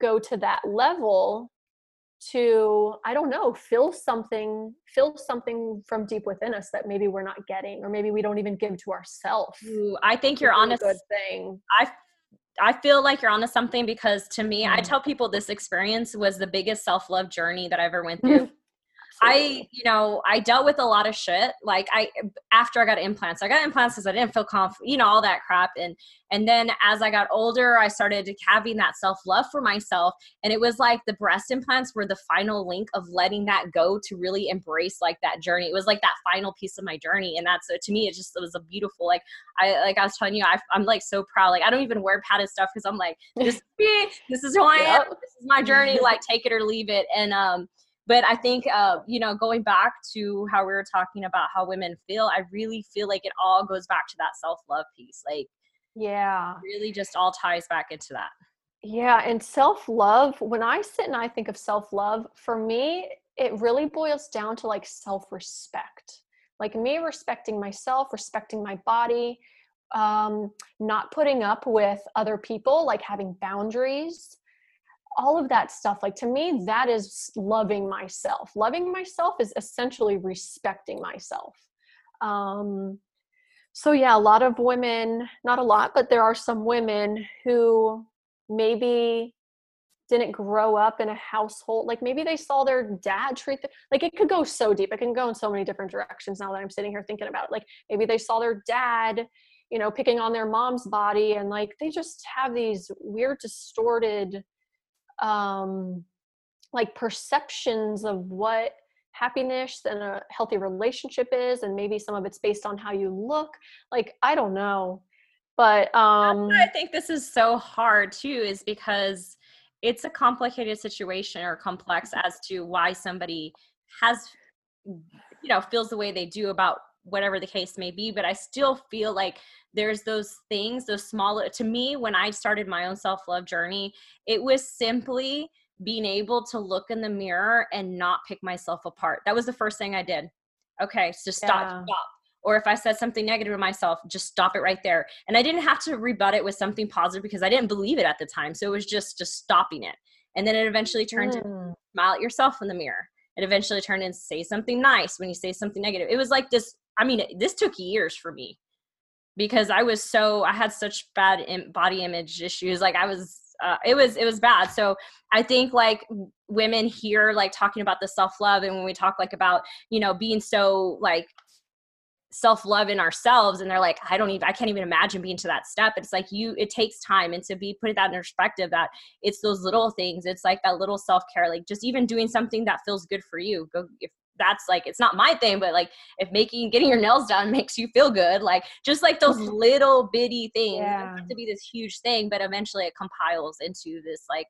go to that level to i don't know fill something fill something from deep within us that maybe we're not getting or maybe we don't even give to ourselves i think you're on a good thing i I feel like you're onto something because to me, mm. I tell people this experience was the biggest self love journey that I ever went through. I, you know, I dealt with a lot of shit. Like I, after I got implants, I got implants because I didn't feel confident, you know, all that crap. And, and then as I got older, I started having that self love for myself. And it was like the breast implants were the final link of letting that go to really embrace like that journey. It was like that final piece of my journey. And that's, to me, it just, it was a beautiful, like, I, like I was telling you, I, am like so proud. Like, I don't even wear padded stuff because I'm like, this is me. This is who I am. This is my journey. Like, take it or leave it. And, um, but I think, uh, you know, going back to how we were talking about how women feel, I really feel like it all goes back to that self love piece. Like, yeah, really just all ties back into that. Yeah, and self love, when I sit and I think of self love, for me, it really boils down to like self respect. Like me respecting myself, respecting my body, um, not putting up with other people, like having boundaries, all of that stuff. Like to me, that is loving myself. Loving myself is essentially respecting myself. Um, so, yeah, a lot of women, not a lot, but there are some women who maybe didn't grow up in a household like maybe they saw their dad treat them like it could go so deep it can go in so many different directions now that i'm sitting here thinking about it like maybe they saw their dad you know picking on their mom's body and like they just have these weird distorted um like perceptions of what happiness and a healthy relationship is and maybe some of it's based on how you look like i don't know but um i think this is so hard too is because it's a complicated situation or complex as to why somebody has you know feels the way they do about whatever the case may be but i still feel like there's those things those small to me when i started my own self-love journey it was simply being able to look in the mirror and not pick myself apart that was the first thing i did okay so stop yeah. stop or if I said something negative to myself, just stop it right there. And I didn't have to rebut it with something positive because I didn't believe it at the time. So it was just just stopping it. And then it eventually turned mm. to smile at yourself in the mirror. It eventually turned into say something nice when you say something negative. It was like this. I mean, this took years for me because I was so I had such bad body image issues. Like I was uh, it was it was bad. So i think like women here like talking about the self-love and when we talk like about you know being so like self-love in ourselves and they're like i don't even i can't even imagine being to that step. It's like you it takes time and to be put that in perspective that it's those little things. It's like that little self-care like just even doing something that feels good for you. Go if that's like it's not my thing but like if making getting your nails done makes you feel good like just like those mm-hmm. little bitty things yeah. to be this huge thing but eventually it compiles into this like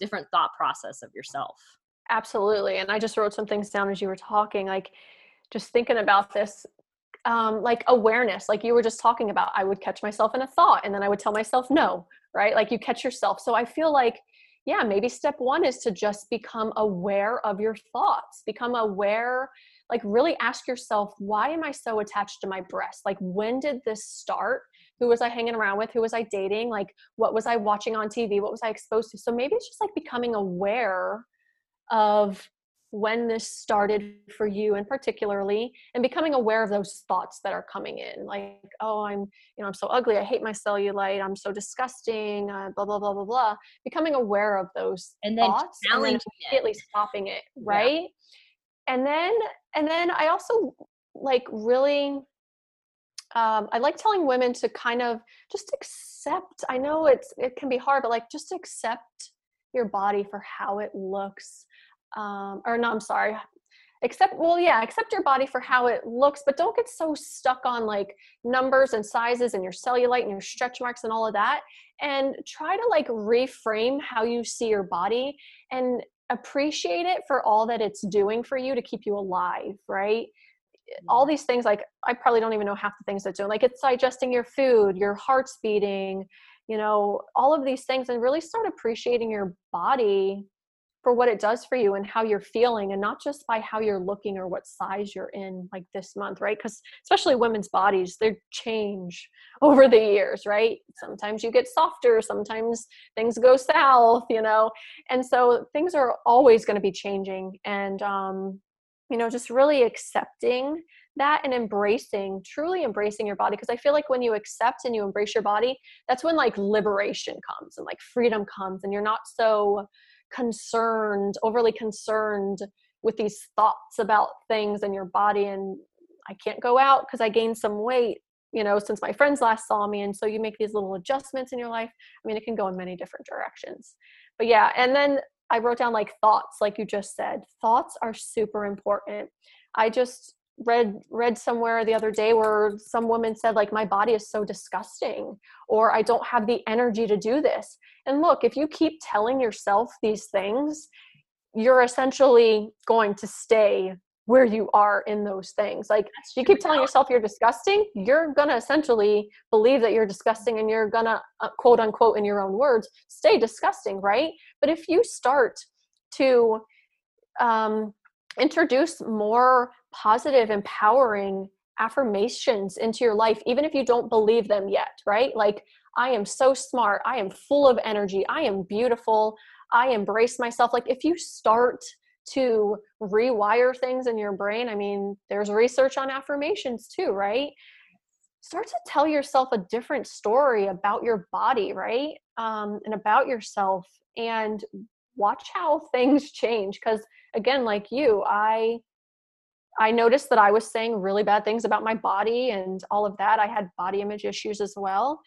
different thought process of yourself absolutely and i just wrote some things down as you were talking like just thinking about this um, like awareness, like you were just talking about. I would catch myself in a thought and then I would tell myself no, right? Like you catch yourself. So I feel like, yeah, maybe step one is to just become aware of your thoughts, become aware, like really ask yourself, why am I so attached to my breast? Like, when did this start? Who was I hanging around with? Who was I dating? Like, what was I watching on TV? What was I exposed to? So maybe it's just like becoming aware of when this started for you and particularly and becoming aware of those thoughts that are coming in like oh i'm you know i'm so ugly i hate my cellulite i'm so disgusting uh, blah blah blah blah blah becoming aware of those and then thoughts and then immediately it. stopping it right yeah. and then and then i also like really um, I like telling women to kind of just accept. I know it's it can be hard, but like just accept your body for how it looks um, or no, I'm sorry, accept well yeah accept your body for how it looks but don't get so stuck on like numbers and sizes and your cellulite and your stretch marks and all of that and try to like reframe how you see your body and appreciate it for all that it's doing for you to keep you alive right? All these things like i probably don't even know half the things it's doing like it's digesting your food your heart's beating you know all of these things and really start appreciating your body for what it does for you and how you're feeling and not just by how you're looking or what size you're in like this month right? Because especially women's bodies they change over the years right? Sometimes you get softer sometimes things go south you know? And so things are always going to be changing and um you know just really accepting that and embracing truly embracing your body because i feel like when you accept and you embrace your body that's when like liberation comes and like freedom comes and you're not so concerned, overly concerned with these thoughts about things in your body and I can't go out because I gained some weight, you know, since my friends last saw me. And so you make these little adjustments in your life. I mean, it can go in many different directions. But yeah, and then I wrote down like thoughts, like you just said. Thoughts are super important. I just read read somewhere the other day where some woman said like my body is so disgusting or i don't have the energy to do this and look if you keep telling yourself these things you're essentially going to stay where you are in those things. Like you keep telling yourself you're disgusting, you're going to essentially believe that you're disgusting and you're going to uh, quote unquote in your own words stay disgusting, right? But if you start to um, introduce more positive, empowering affirmations into your life, even if you don't believe them yet, right? Like, I am so smart. I am full of energy. I am beautiful. I embrace myself. Like, if you start to rewire things in your brain. I mean, there's research on affirmations too, right? Start to tell yourself a different story about your body, right? Um, and about yourself, and watch how things change. Because again, like you, I I noticed that I was saying really bad things about my body and all of that. I had body image issues as well.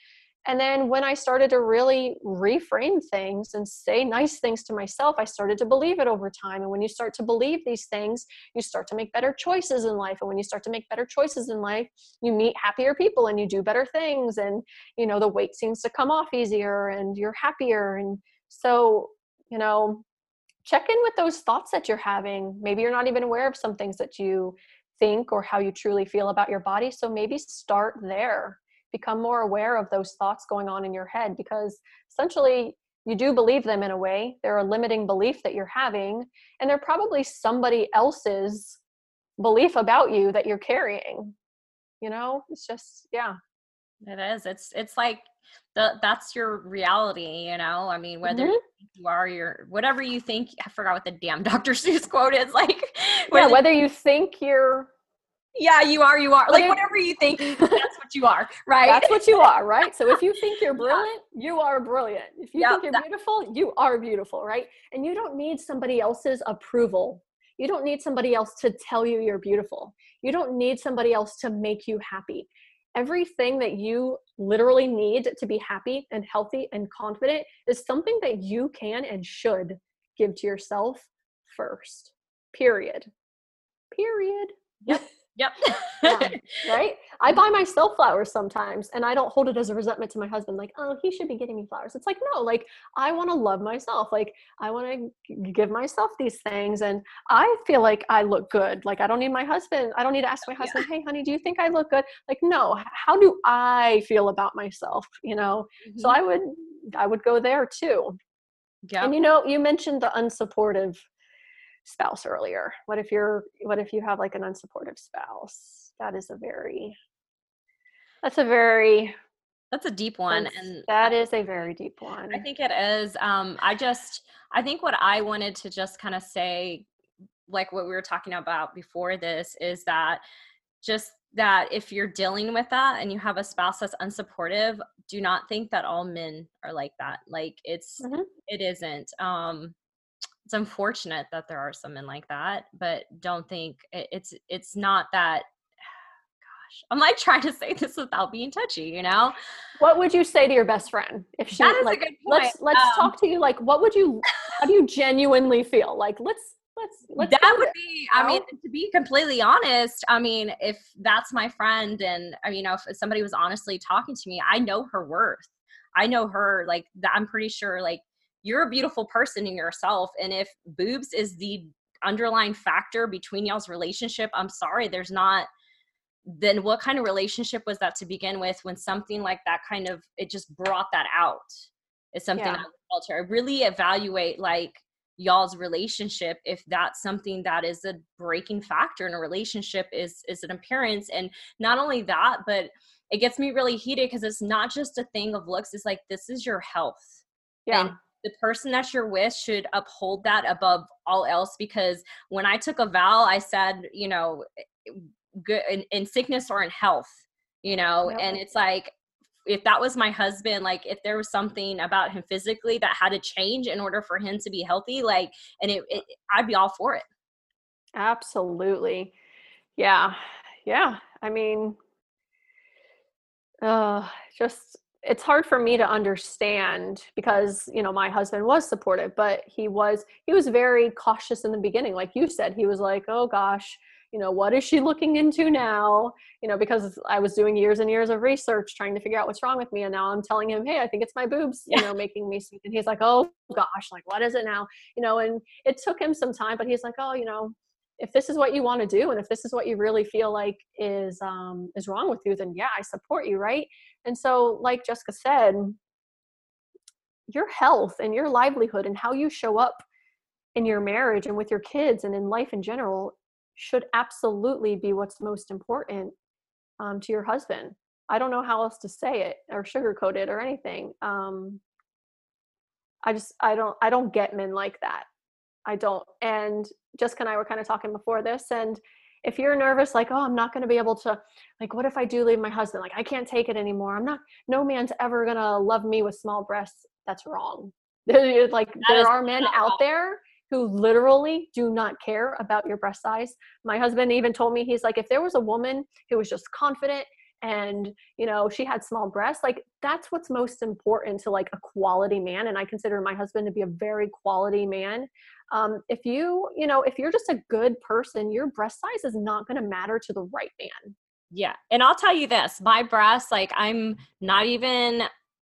And then when I started to really reframe things and say nice things to myself, I started to believe it over time. And when you start to believe these things, you start to make better choices in life. And when you start to make better choices in life, you meet happier people and you do better things. And, you know, the weight seems to come off easier and you're happier. And so, you know, check in with those thoughts that you're having. Maybe you're not even aware of some things that you think or how you truly feel about your body. So maybe start there become more aware of those thoughts going on in your head because essentially you do believe them in a way. They're a limiting belief that you're having, and they're probably somebody else's belief about you that you're carrying. You know, it's just, yeah. It is. It's it's like the that's your reality, you know. I mean, whether mm-hmm. you are your whatever you think. I forgot what the damn Dr. Seuss quote is. Like, whether, yeah, whether you think you're yeah, you are, you are. Like whatever you think, that's what you are, right? That's what you are, right? So if you think you're brilliant, yeah. you are brilliant. If you think you're that- beautiful, you are beautiful, right? And you don't need somebody else's approval. You don't need somebody else to tell you you're beautiful. You don't need somebody else to make you happy. Everything that you literally need to be happy and healthy and confident is something that you can and should give to yourself first. Period. Period. Yep. Yep. yeah, right? I buy myself flowers sometimes and I don't hold it as a resentment to my husband, like, oh, he should be getting me flowers. It's like, no, like, I want to love myself. Like, I want to give myself these things. And I feel like I look good. Like, I don't need my husband, I don't need to ask my husband, yeah. hey, honey, do you think I look good? Like, no, how do I feel about myself? You know? Mm-hmm. So I would, I would go there too. Yeah. And you know, you mentioned the unsupportive spouse earlier? What if you're what if you have like an unsupportive spouse? That is a very that's a very that's a deep one and that is a very deep one. i think it is um i just i think what i wanted to just kind of say like what we were talking about before this is that just that if you're dealing with that and you have a spouse that's unsupportive do not think that all men are like that like it's mm-hmm. it isn't um it's unfortunate that there are some men like that, but don't think it, it's it's not that gosh. I'm like trying to say this without being touchy, you know? What would you say to your best friend if she like let's let's um, talk to you like what would you how do you genuinely feel? Like let's let's, let's that would be i mean to be completely honest i mean if that's my friend and i mean you know if somebody was honestly talking to me i know her worth i know her like i'm pretty sure like you're a beautiful person in yourself and if boobs is the underlying factor between y'all's relationship i'm sorry there's not then what kind of relationship was that to begin with when something like that kind of it just brought that out? Is something yeah. I, I really evaluate like y'all's relationship if that's something that is a breaking factor in a relationship is is an appearance and not only that but it gets me really heated because it's not just a thing of looks it's like this is your health. Yeah. and the person that you're with should uphold that above all else because when i took a vow i said you know eh, good in, in sickness or in health you know yep. and it's like if that was my husband like if there was something about him physically that had to change in order for him to be healthy like and it, it i'd be all for it. Absolutely. Yeah. Yeah. I mean uh just it's hard for me to understand because you know my husband was supportive but he was he was very cautious in the beginning. Like you said he was like oh gosh you know what is she looking into now? You know because i was doing years and years of research trying to figure out what's wrong with me and now i'm telling him hey i think it's my boobs you know making me sick and he's like oh gosh like what is it now? You know and it took him some time but he's like oh you know if this is what you want to do and if this is what you really feel like is um is wrong with you then yeah i support you right and so like jessica said your health and your livelihood and how you show up in your marriage and with your kids and in life in general should absolutely be what's most important um, to your husband. I don't know how else to say it or sugarcoat it or anything. Um, I just I don't I don't get men like that. I don't. And Jessica and I were kind of talking before this, and if you're nervous, like, oh, I'm not going to be able to, like, what if I do leave my husband? Like, I can't take it anymore. I'm not. No man's ever gonna love me with small breasts. That's wrong. like, that there are men out there who literally do not care about your breast size. My husband even told me, he's like, if there was a woman who was just confident and you know she had small breasts like that's what's most important to like a quality man and i consider my husband to be a very quality man um, if you you know if you're just a good person your breast size is not going to matter to the right man yeah and i'll tell you this my breasts like i'm not even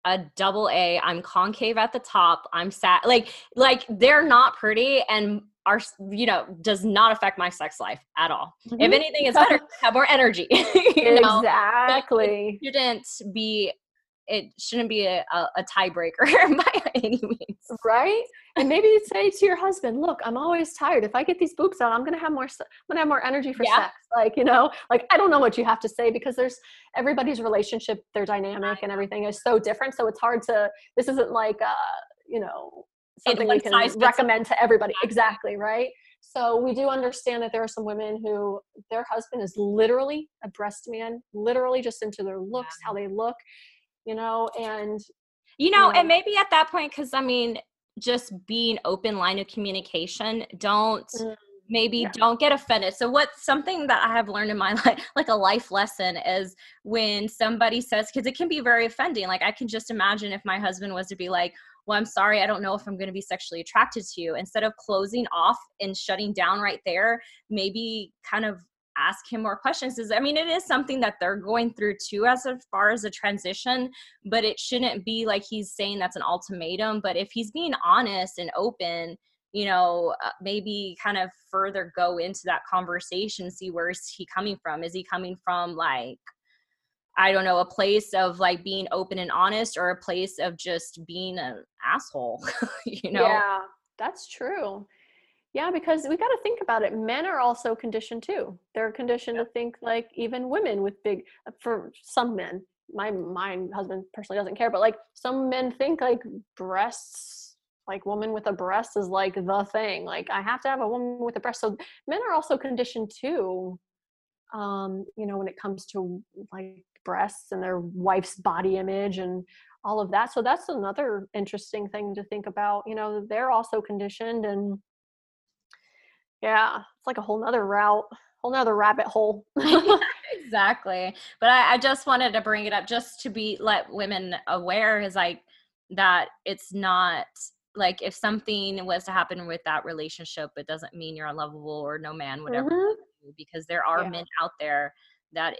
a double A. I'm concave at the top. I'm sat like like they're not pretty and are you know does not affect my sex life at all. Mm-hmm. If anything, it's better have more energy. exactly. Know? shouldn't be it shouldn't be a, a, a tiebreaker by any means. Right? And maybe you say to your husband, look, I'm always tired. If I get these boobs out, I'm gonna have more I'm gonna have more energy for yeah. sex. Like, you know, like I don't know what you have to say because there's everybody's relationship, their dynamic and everything is so different. So it's hard to this isn't like uh, you know, something we can recommend to everybody. Exactly, right? So we do understand that there are some women who their husband is literally a breast man, literally just into their looks, yeah. how they look you know, and you know, you know and maybe at that point, because I mean, just being open line of communication, don't mm, maybe yeah. don't get offended. So what's something that I have learned in my life, like a life lesson is when somebody says, because it can be very offending. Like I can just imagine if my husband was to be like, well, I'm sorry, I don't know if I'm going to be sexually attracted to you. Instead of closing off and shutting down right there, maybe kind of ask him more questions is i mean it is something that they're going through too as far as a transition but it shouldn't be like he's saying that's an ultimatum but if he's being honest and open you know uh, maybe kind of further go into that conversation see where's he coming from is he coming from like I don't know, a place of like being open and honest or a place of just being an asshole, you know? Yeah, that's true. Yeah, because we got to think about it. Men are also conditioned too. They're conditioned to think like even women with big, uh, for some men, my my husband personally doesn't care, but like some men think like breasts, like woman with a breast is like the thing. Like I have to have a woman with a breast. So men are also conditioned too. Um, you know, when it comes to like breasts and their wife's body image and all of that. So that's another interesting thing to think about. You know, they're also conditioned and yeah, it's like a whole nother route, whole nother rabbit hole. exactly. But I, I, just wanted to bring it up just to be let women aware is like that it's not like if something was to happen with that relationship, it doesn't mean you're unlovable or no man would ever mm-hmm. because there are yeah. men out there that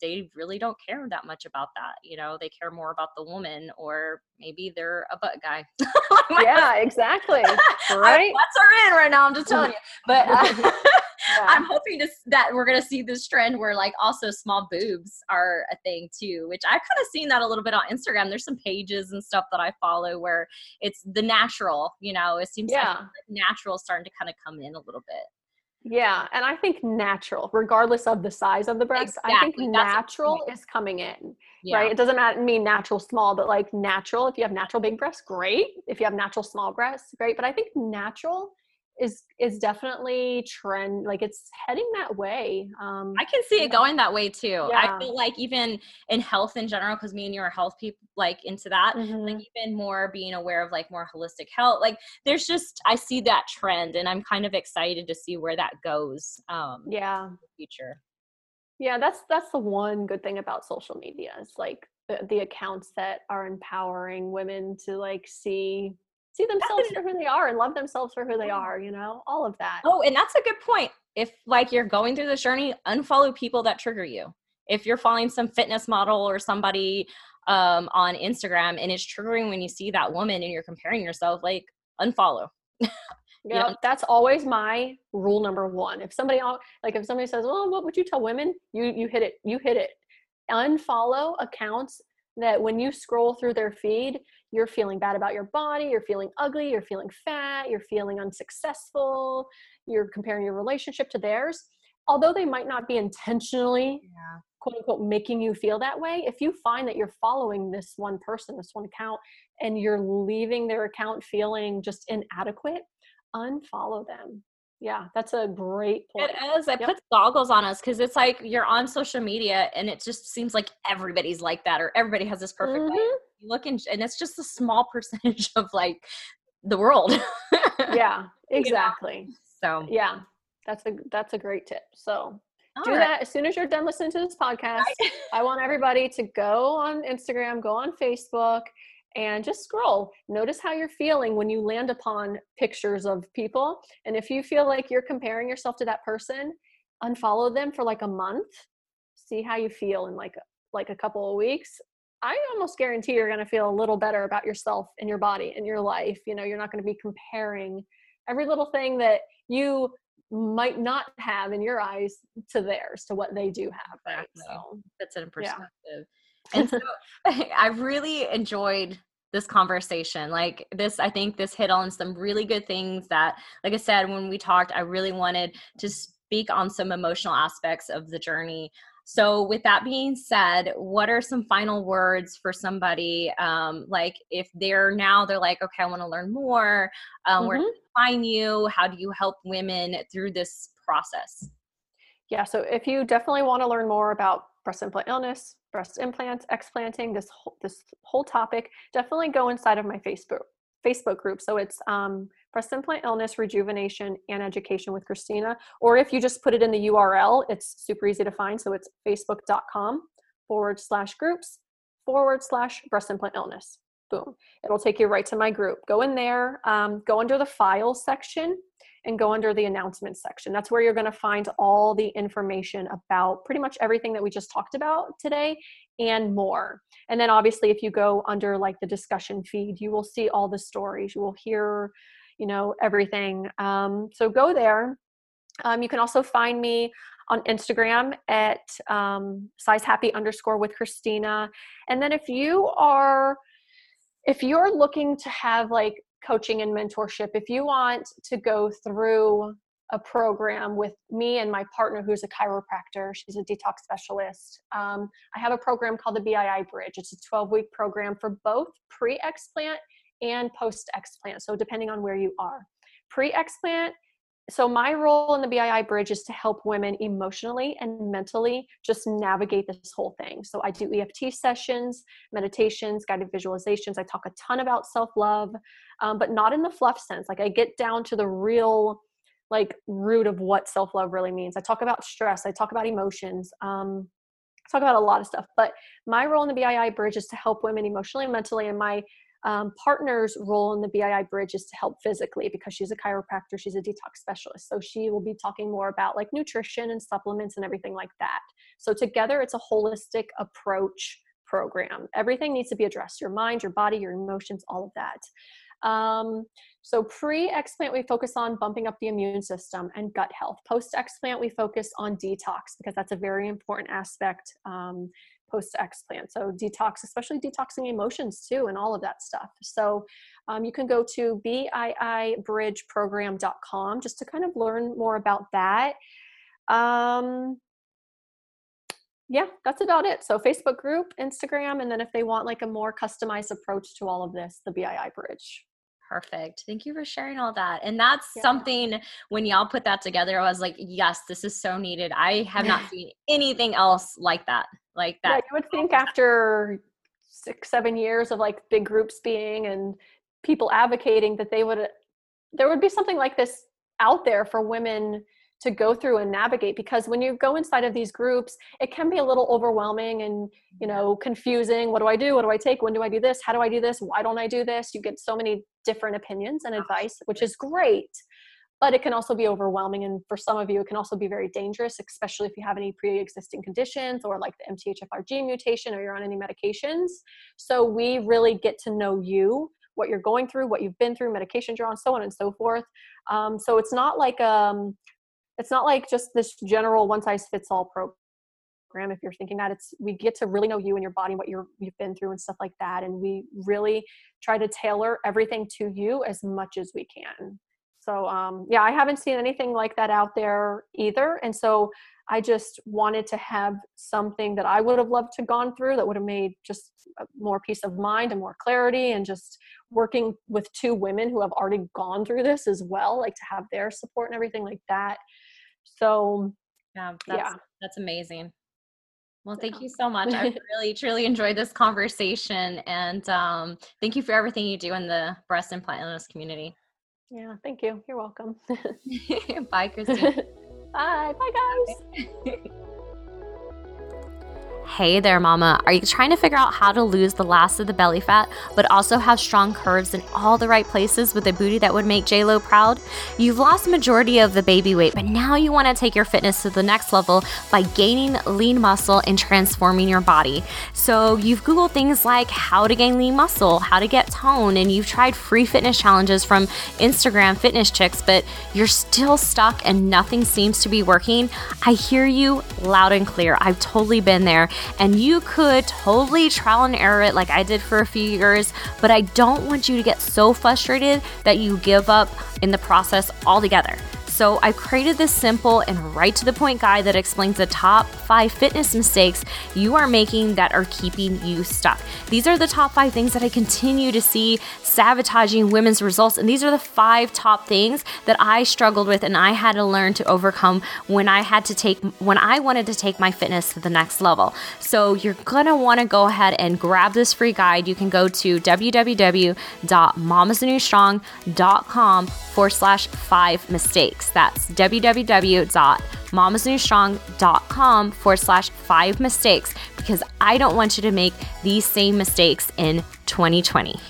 they really don't care that much about that. You know, they care more about the woman, or maybe they're a butt guy. yeah, exactly. Right. Butts are in right now. I'm just telling you. But uh, yeah. I'm hoping to, that we're going to see this trend where like also small boobs are a thing too, which I've kind of seen that a little bit on Instagram. There's some pages and stuff that I follow where it's the natural. You know, it seems yeah. like natural starting to kind of come in a little bit. Yeah, and I think natural, regardless of the size of the breast, exactly. I think That's natural is coming in. Yeah. Right? It doesn't matter, mean natural small, but like natural. If you have natural big breasts, great. If you have natural small breasts, great. But I think natural is is definitely trend like it's heading that way um i can see it going that way too yeah. i feel like even in health in general because me and you are health people like into that mm-hmm. like even more being aware of like more holistic health like there's just i see that trend and i'm kind of excited to see where that goes um yeah future yeah that's that's the one good thing about social media is like the, the accounts that are empowering women to like see see themselves for who they are and love themselves for who they are, you know, all of that. Oh, and that's a good point. If like you're going through this journey, unfollow people that trigger you. If you're following some fitness model or somebody um, on Instagram and it's triggering when you see that woman and you're comparing yourself, like unfollow. Yeah, that's always my rule number one. If somebody like if somebody says, "Well, what would you tell women?" You you hit it. You hit it. Unfollow accounts that when you scroll through their feed, you're feeling bad about your body, you're feeling ugly, you're feeling fat, you're feeling unsuccessful, you're comparing your relationship to theirs. Although they might not be intentionally yeah. quote unquote making you feel that way, if you find that you're following this one person, this one account, and you're leaving their account feeling just inadequate, unfollow them. Yeah, that's a great point. It is. It yep. puts goggles on us because it's like you're on social media and it just seems like everybody's like that or everybody has this perfect mm-hmm. life. You look and, and it's just a small percentage of like the world. yeah, exactly. You know? So yeah, that's a that's a great tip. So All do right. that as soon as you're done listening to this podcast. I want everybody to go on Instagram, go on Facebook, and just scroll. Notice how you're feeling when you land upon pictures of people. And if you feel like you're comparing yourself to that person, unfollow them for like a month. See how you feel in like like a couple of weeks. I almost guarantee you're going to feel a little better about yourself and your body and your life. You know, you're not going to be comparing every little thing that you might not have in your eyes to theirs, to what they do have. Right? So that's in perspective. Yeah and so I really enjoyed this conversation. Like this, I think this hit on some really good things that, like I said, when we talked, I really wanted to speak on some emotional aspects of the journey. So, with that being said, what are some final words for somebody? Um, like, if they're now they're like, okay, I want to learn more. Um, mm-hmm. Where to find you? How do you help women through this process? Yeah, so if you definitely want to learn more about breast implant illness, breast implants, explanting, this whole, this whole topic, definitely go inside of my Facebook Facebook group. So it's um, breast implant illness, rejuvenation, and education with Christina. Or if you just put it in the URL, it's super easy to find. So it's facebook.com forward slash groups forward slash breast implant illness. Boom. It'll take you right to my group. Go in there, um, go under the files section and go under the announcements section. That's where you're going to find all the information about pretty much everything that we just talked about today and more. And then obviously if you go under like the discussion feed, you will see all the stories. You will hear, you know, everything. Um, so go there. Um, you can also find me on Instagram at um, size happy underscore with Christina. And then if you are if you're looking to have like coaching and mentorship, if you want to go through a program with me and my partner who's a chiropractor she's a detox specialist um, i have a program called the bii bridge. It's a 12 week program for both pre-explant and post-explant so depending on where you are. Pre-explant so my role in the BII bridge is to help women emotionally and mentally just navigate this whole thing. So I do EFT sessions, meditations, guided visualizations. I talk a ton about self-love, um, but not in the fluff sense. Like I get down to the real like root of what self-love really means. I talk about stress. I talk about emotions. Um, I talk about a lot of stuff. But my role in the BII bridge is to help women emotionally and mentally. And my um, partner's role in the BII bridge is to help physically because she's a chiropractor, she's a detox specialist. So she will be talking more about like nutrition and supplements and everything like that. So together, it's a holistic approach program. Everything needs to be addressed your mind, your body, your emotions, all of that. Um, so pre-explant, we focus on bumping up the immune system and gut health. Post-explant, we focus on detox because that's a very important aspect um, post explant. So detox, especially detoxing emotions too, and all of that stuff. So um, you can go to biibridgeprogram.com just to kind of learn more about that. Um, yeah, that's about it. So Facebook group, Instagram, and then if they want like a more customized approach to all of this, the BII Bridge. Perfect. Thank you for sharing all that. And that's yeah. something when y'all put that together, I was like, yes, this is so needed. I have not seen anything else like that. Like that. Yeah, you would think after six, seven years of like big groups being and people advocating that they would, there would be something like this out there for women to go through and navigate because when you go inside of these groups it can be a little overwhelming and you know confusing. What do i do? What do i take? When do i do this? How do i do this? Why don't i do this? You get so many different opinions and advice which is great but it can also be overwhelming and for some of you it can also be very dangerous especially if you have any pre-existing conditions or like the mthfr gene mutation or you're on any medications. So we really get to know you what you're going through what you've been through medications you're on so on and so forth. Um, so it's not like um, it's not like just this general one size fits all program if you're thinking that. It's we get to really know you and your body what you're you've been through and stuff like that and we really try to tailor everything to you as much as we can. So um, yeah i haven't seen anything like that out there either and so i just wanted to have something that i would have loved to gone through that would have made just more peace of mind and more clarity and just working with two women who have already gone through this as well like to have their support and everything like that so yeah that's, yeah that's amazing well, thank yeah. you so much. I really, truly enjoyed this conversation. And um, thank you for everything you do in the breast implant illness community. Yeah, thank you. You're welcome. Bye, Christine. Bye. Bye, guys. Hey there, mama. Are you trying to figure out how to lose the last of the belly fat, but also have strong curves in all the right places with a booty that would make JLo proud? You've lost majority of the baby weight, but now you want to take your fitness to the next level by gaining lean muscle and transforming your body. So you've Googled things like how to gain lean muscle, how to get tone, and you've tried free fitness challenges from Instagram fitness chicks, but you're still stuck and nothing seems to be working. I hear you loud and clear. I've totally been there and you could totally trial and error it like I did for a few years, but I don't want you to get so frustrated that you give up in the process altogether. So I've created this simple and right to the point guide that explains the top five fitness mistakes you are making that are keeping you stuck. These are the top five things that I continue to see sabotaging women's results. And these are the five top things that I struggled with and I had to learn to overcome when I had to take, when I wanted to take my fitness to the next level. So you're gonna wanna go ahead and grab this free guide. You can go to www.mamasnewstrong.com forward slash five mistakes. That's www.mamasnewstrong.com forward slash five mistakes because I don't want you to make these same mistakes in 2020.